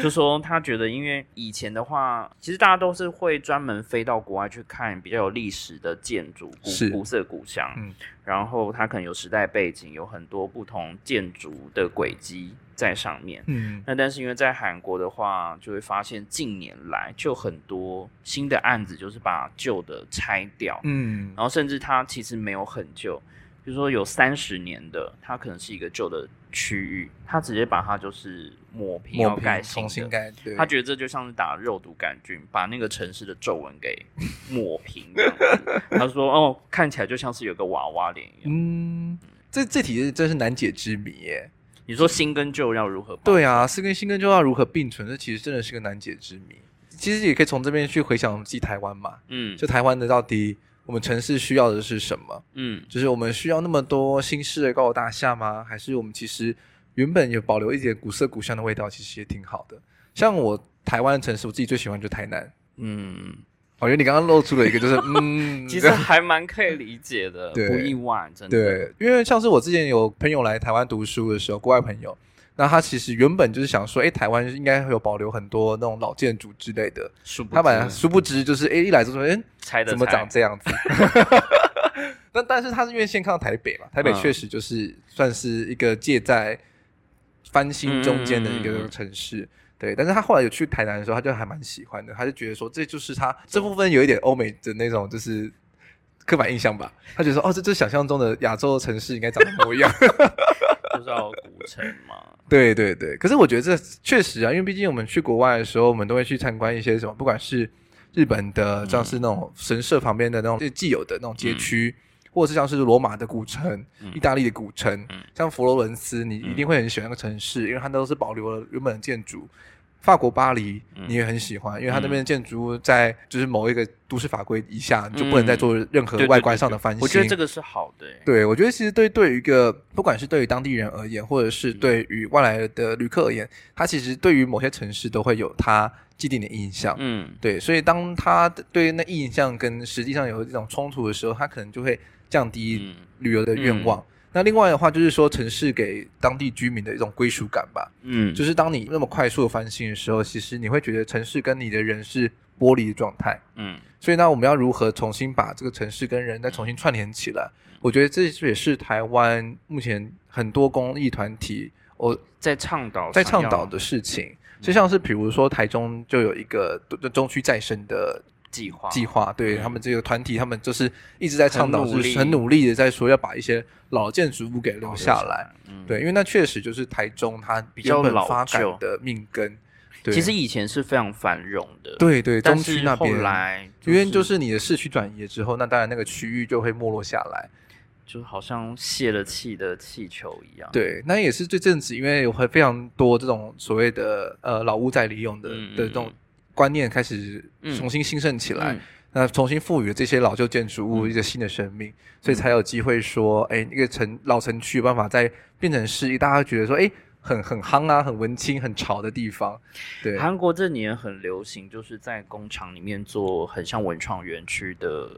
就说他觉得，因为以前的话，其实大家都是会专门飞到国外去看比较有历史的建筑，古古色古香，嗯，然后它可能有时代背景，有很多不同建筑的轨迹在上面，嗯，那但是因为在韩国的话，就会发现近年来就很多新的案子，就是把旧的拆掉，嗯，然后甚至它其实没有很旧。比如说有三十年的，它可能是一个旧的区域，他直接把它就是抹平，要盖新的，重新盖。对，他觉得这就像是打肉毒杆菌，把那个城市的皱纹给抹平。他说：“哦，看起来就像是有个娃娃脸一样。”嗯，这这题真是难解之谜耶。你说新跟旧要如何？对啊，是跟新跟旧要如何并存？这其实真的是个难解之谜。其实也可以从这边去回想我们自己台湾嘛。嗯，就台湾的到底。我们城市需要的是什么？嗯，就是我们需要那么多新式的高楼大厦吗？还是我们其实原本有保留一点古色古香的味道，其实也挺好的。像我台湾的城市，我自己最喜欢就台南。嗯，我觉得你刚刚露出了一个，就是 嗯，其实还蛮可以理解的，对不意外，真的。对，因为像是我之前有朋友来台湾读书的时候，国外朋友，那他其实原本就是想说，哎，台湾应该会有保留很多那种老建筑之类的。他本来殊不知就是，哎，一来就说，哎，怎么长这样子？但但是他是因为先看到台北嘛，台北确实就是算是一个介在翻新中间的一个城市。嗯嗯嗯对，但是他后来有去台南的时候，他就还蛮喜欢的，他就觉得说，这就是他这部分有一点欧美的那种，就是刻板印象吧。他觉得说，哦，这就是想象中的亚洲的城市应该长得模样，就是要古城嘛。对对对，可是我觉得这确实啊，因为毕竟我们去国外的时候，我们都会去参观一些什么，不管是日本的，像是那种神社旁边的那种既有的那种街区。嗯或者是像是罗马的古城、嗯、意大利的古城，嗯、像佛罗伦斯，你一定会很喜欢那个城市，嗯、因为它都是保留了原本的建筑。法国巴黎，你也很喜欢，嗯、因为它那边的建筑物在就是某一个都市法规以下，你就不能再做任何外观上的翻新。我觉得这个是好的。对，我觉得其实对对于一个不管是对于当地人而言，或者是对于外来的旅客而言，他其实对于某些城市都会有他既定的印象。嗯，对，所以当他对那印象跟实际上有这种冲突的时候，他可能就会。降低旅游的愿望。嗯嗯、那另外的话，就是说城市给当地居民的一种归属感吧。嗯，就是当你那么快速的翻新的时候，其实你会觉得城市跟你的人是剥离的状态。嗯，所以呢，我们要如何重新把这个城市跟人再重新串联起来？嗯、我觉得这也是台湾目前很多公益团体我在倡导在倡导的事情。就像是比如说台中就有一个中区再生的。计划计划，对、嗯、他们这个团体，他们就是一直在倡导，是很努力的在说要把一些老建筑物给留下来。嗯、对，因为那确实就是台中它比较发展的命根。对，其实以前是非常繁荣的，对对，中区那边。后来、就是，因为就是你的市区转移之后，那当然那个区域就会没落下来，就好像泄了气的气球一样。对，那也是这阵子，因为有非常多这种所谓的呃老屋在利用的、嗯、的这种。观念开始重新兴盛起来，嗯、那重新赋予了这些老旧建筑物一个新的生命，嗯、所以才有机会说，哎，那个城老城区有办法再变成是一大家觉得说，哎，很很夯啊，很文青、很潮的地方。对，韩国这年很流行，就是在工厂里面做很像文创园区的。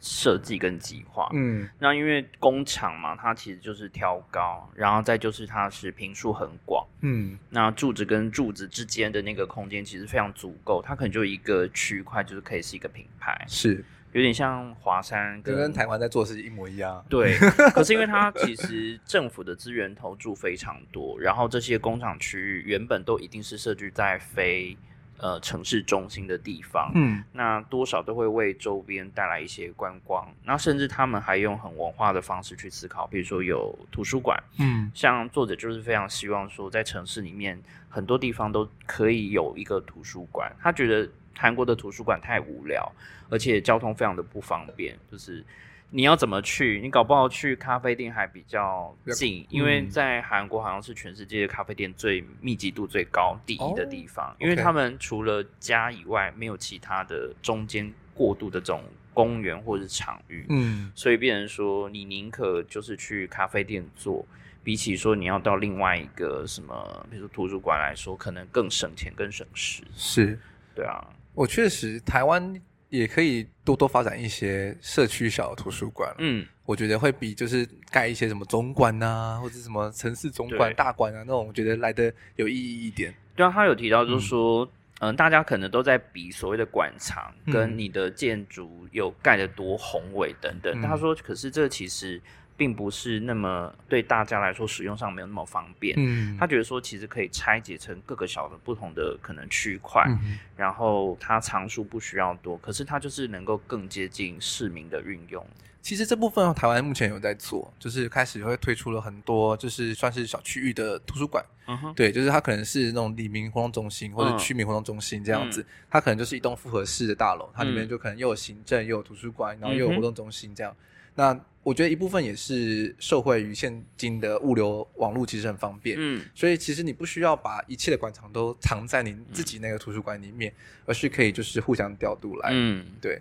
设计跟计划，嗯，那因为工厂嘛，它其实就是挑高，然后再就是它是坪数很广，嗯，那柱子跟柱子之间的那个空间其实非常足够，它可能就一个区块就是可以是一个品牌，是。有点像华山跟，跟台湾在做的事情一模一样，对，可是因为它其实政府的资源投注非常多，然后这些工厂区域原本都一定是设置在非。呃，城市中心的地方，嗯，那多少都会为周边带来一些观光，那甚至他们还用很文化的方式去思考，比如说有图书馆，嗯，像作者就是非常希望说，在城市里面很多地方都可以有一个图书馆，他觉得韩国的图书馆太无聊，而且交通非常的不方便，就是。你要怎么去？你搞不好去咖啡店还比较近，嗯、因为在韩国好像是全世界咖啡店最密集度最高第一的地方，哦、因为他们除了家以外，没有其他的中间过渡的这种公园或者是场域，嗯，所以变成说你宁可就是去咖啡店坐，比起说你要到另外一个什么，比如说图书馆来说，可能更省钱更省时。是，对啊，我确实台湾。也可以多多发展一些社区小图书馆，嗯，我觉得会比就是盖一些什么总馆啊，或者什么城市总馆、大馆啊那种，我觉得来的有意义一点。对啊，他有提到就是说，嗯、呃，大家可能都在比所谓的馆藏跟你的建筑有盖得多宏伟等等。嗯、他说，可是这其实。并不是那么对大家来说使用上没有那么方便。嗯，他觉得说其实可以拆解成各个小的不同的可能区块，嗯、然后它常数不需要多，可是它就是能够更接近市民的运用。其实这部分台湾目前有在做，就是开始会推出了很多，就是算是小区域的图书馆。嗯哼，对，就是它可能是那种里民活动中心或者区民活动中心这样子，嗯、它可能就是一栋复合式的大楼，它里面就可能又有行政又有图书馆，然后又有活动中心这样。那我觉得一部分也是受惠于现今的物流网络，其实很方便。嗯，所以其实你不需要把一切的馆藏都藏在你自己那个图书馆里面，嗯、而是可以就是互相调度来。嗯，对。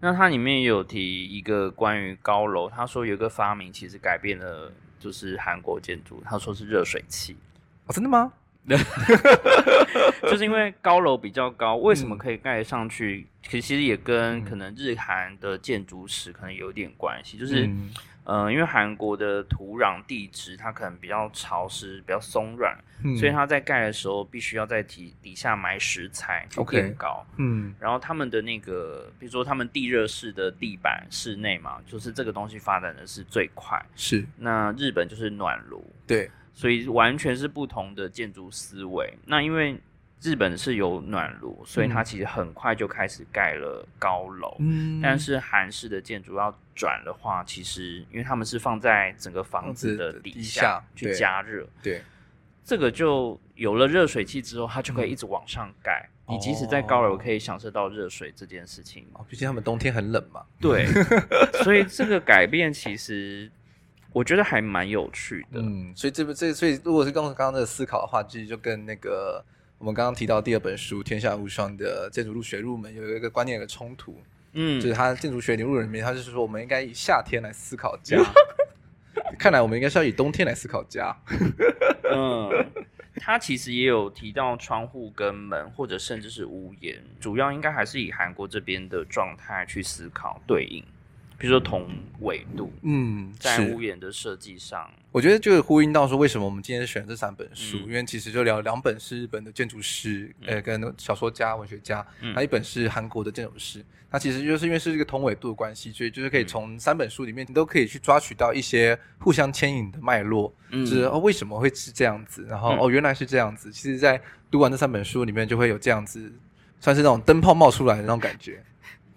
那它里面也有提一个关于高楼，他说有一个发明其实改变了就是韩国建筑，他说是热水器。哦，真的吗？就是因为高楼比较高，为什么可以盖上去？其、嗯、实也跟可能日韩的建筑史可能有点关系，就是。嗯嗯、呃，因为韩国的土壤地质它可能比较潮湿，比较松软，嗯、所以它在盖的时候必须要在底底下埋石材去垫高。Okay, 嗯，然后他们的那个，比如说他们地热式的地板室内嘛，就是这个东西发展的是最快。是，那日本就是暖炉，对，所以完全是不同的建筑思维。那因为。日本是有暖炉，所以它其实很快就开始盖了高楼。嗯，但是韩式的建筑要转的话，其实因为他们是放在整个房子的底下去加热，对，这个就有了热水器之后，它就可以一直往上盖。嗯、你即使在高楼可以享受到热水这件事情。哦，毕竟他们冬天很冷嘛。对，所以这个改变其实我觉得还蛮有趣的。嗯，所以这不这所以如果是刚刚刚刚的思考的话，其实就跟那个。我们刚刚提到第二本书《天下无双》的建筑入学入门，有一个观念的冲突，嗯，就是他建筑学领入里面，他就是说我们应该以夏天来思考家，看来我们应该是要以冬天来思考家。嗯，他其实也有提到窗户跟门，或者甚至是屋檐，主要应该还是以韩国这边的状态去思考对应。比如说同纬度，嗯，在屋檐的设计上，我觉得就是呼应到说，为什么我们今天选这三本书？嗯、因为其实就聊两本是日本的建筑师，呃、嗯，跟小说家、文学家，那、嗯、一本是韩国的建筑师。那其实就是因为是一个同纬度的关系，所以就是可以从三本书里面，你都可以去抓取到一些互相牵引的脉络，嗯、就是哦为什么会是这样子？然后、嗯、哦原来是这样子。其实，在读完这三本书里面，就会有这样子，算是那种灯泡冒出来的那种感觉。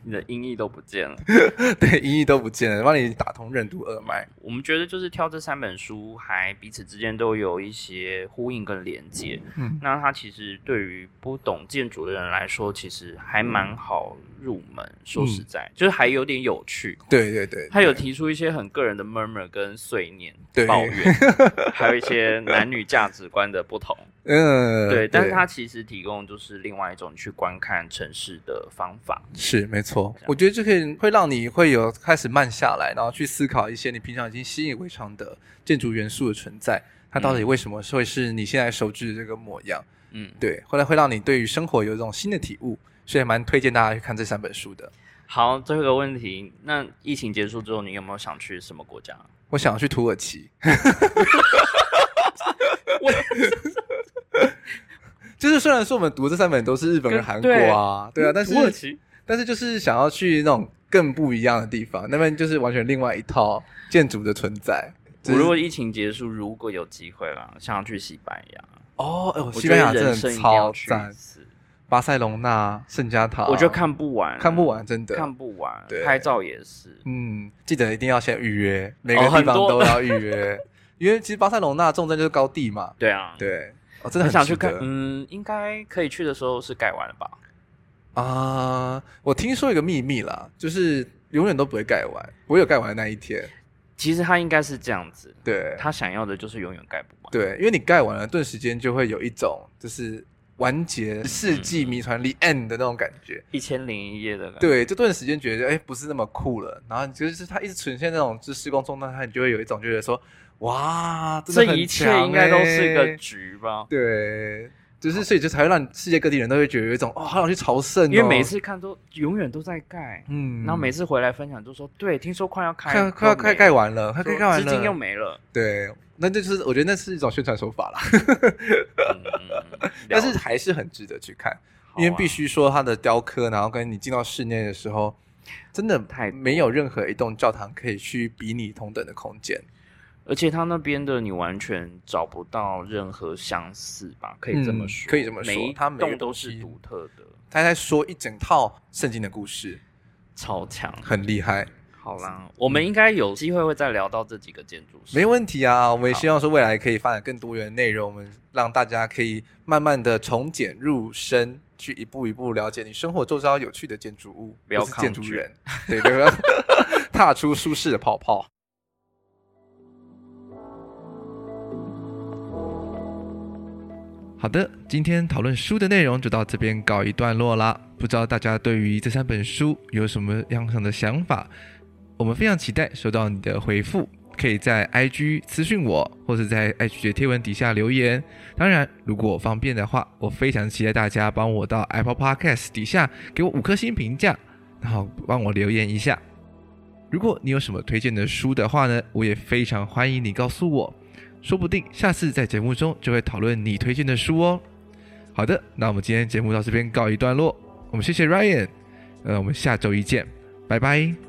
你的音译都不见了，对，音译都不见了，帮你打通任督二脉。我们觉得就是挑这三本书，还彼此之间都有一些呼应跟连接。嗯，那它其实对于不懂建筑的人来说，其实还蛮好入门。嗯、说实在，就是还有点有趣。对对对，他有提出一些很个人的 murmur 跟碎念、抱怨，还有一些男女价值观的不同。嗯，对，但是它其实提供就是另外一种去观看城市的方法。是，没错。我觉得这可以会让你会有开始慢下来，然后去思考一些你平常已经习以为常的建筑元素的存在，它到底为什么会是你现在熟知的这个模样？嗯，对。后来会让你对于生活有一种新的体悟，所以蛮推荐大家去看这三本书的。好，最后一个问题，那疫情结束之后，你有没有想去什么国家？我想要去土耳其。我 就是虽然说我们读这三本都是日本跟韩国啊，对，对啊，但是但是就是想要去那种更不一样的地方，那边就是完全另外一套建筑的存在。如果疫情结束，如果有机会了，想要去西班牙。哦，哎，西班牙真的超赞，巴塞隆纳、圣家堂，我觉得看不完，看不完，真的。看不完。对，拍照也是，嗯，记得一定要先预约，每个地方都要预约，因为其实巴塞隆纳重镇就是高地嘛。对啊，对。真的很，很想去看，嗯，应该可以去的时候是盖完了吧？啊、呃，我听说一个秘密啦，就是永远都不会盖完，不会有盖完的那一天。其实他应该是这样子，对，他想要的就是永远盖不完。对，因为你盖完了，顿时间就会有一种就是完结世纪谜团 the end 的那种感觉，一千零一夜的感觉。对，这顿时间觉得哎、欸，不是那么酷了。然后就是他一直呈现那种就是施工状态，他你就会有一种觉得说。哇，这一切应该都是一个局吧？对，就是所以就才会让世界各地人都会觉得有一种哦，好想去朝圣、哦。因为每次看都永远都在盖，嗯，然后每次回来分享都说，对，听说快要开，快快要开盖完了，快开盖完了，资金又没了。对，那就是我觉得那是一种宣传手法啦。嗯、但是还是很值得去看，因为必须说它的雕刻，然后跟你进到室内的时候，真的太没有任何一栋教堂可以去比拟同等的空间。而且他那边的你完全找不到任何相似吧？可以这么说，嗯、可以这么说，每一栋都是独特的。他在说一整套圣经的故事，超强，很厉害。好啦，嗯、我们应该有机会会再聊到这几个建筑师。没问题啊，我们也希望说未来可以发展更多元的内容，我们让大家可以慢慢的从简入深，去一步一步了解你生活周遭有趣的建筑物，不要是建筑人，对对吧？踏出舒适的泡泡。好的，今天讨论书的内容就到这边告一段落啦。不知道大家对于这三本书有什么样的想法？我们非常期待收到你的回复。可以在 IG 私讯我，或者在 IG 的贴文底下留言。当然，如果方便的话，我非常期待大家帮我到 Apple Podcast 底下给我五颗星评价，然后帮我留言一下。如果你有什么推荐的书的话呢，我也非常欢迎你告诉我，说不定下次在节目中就会讨论你推荐的书哦。好的，那我们今天节目到这边告一段落，我们谢谢 Ryan，呃，我们下周一见，拜拜。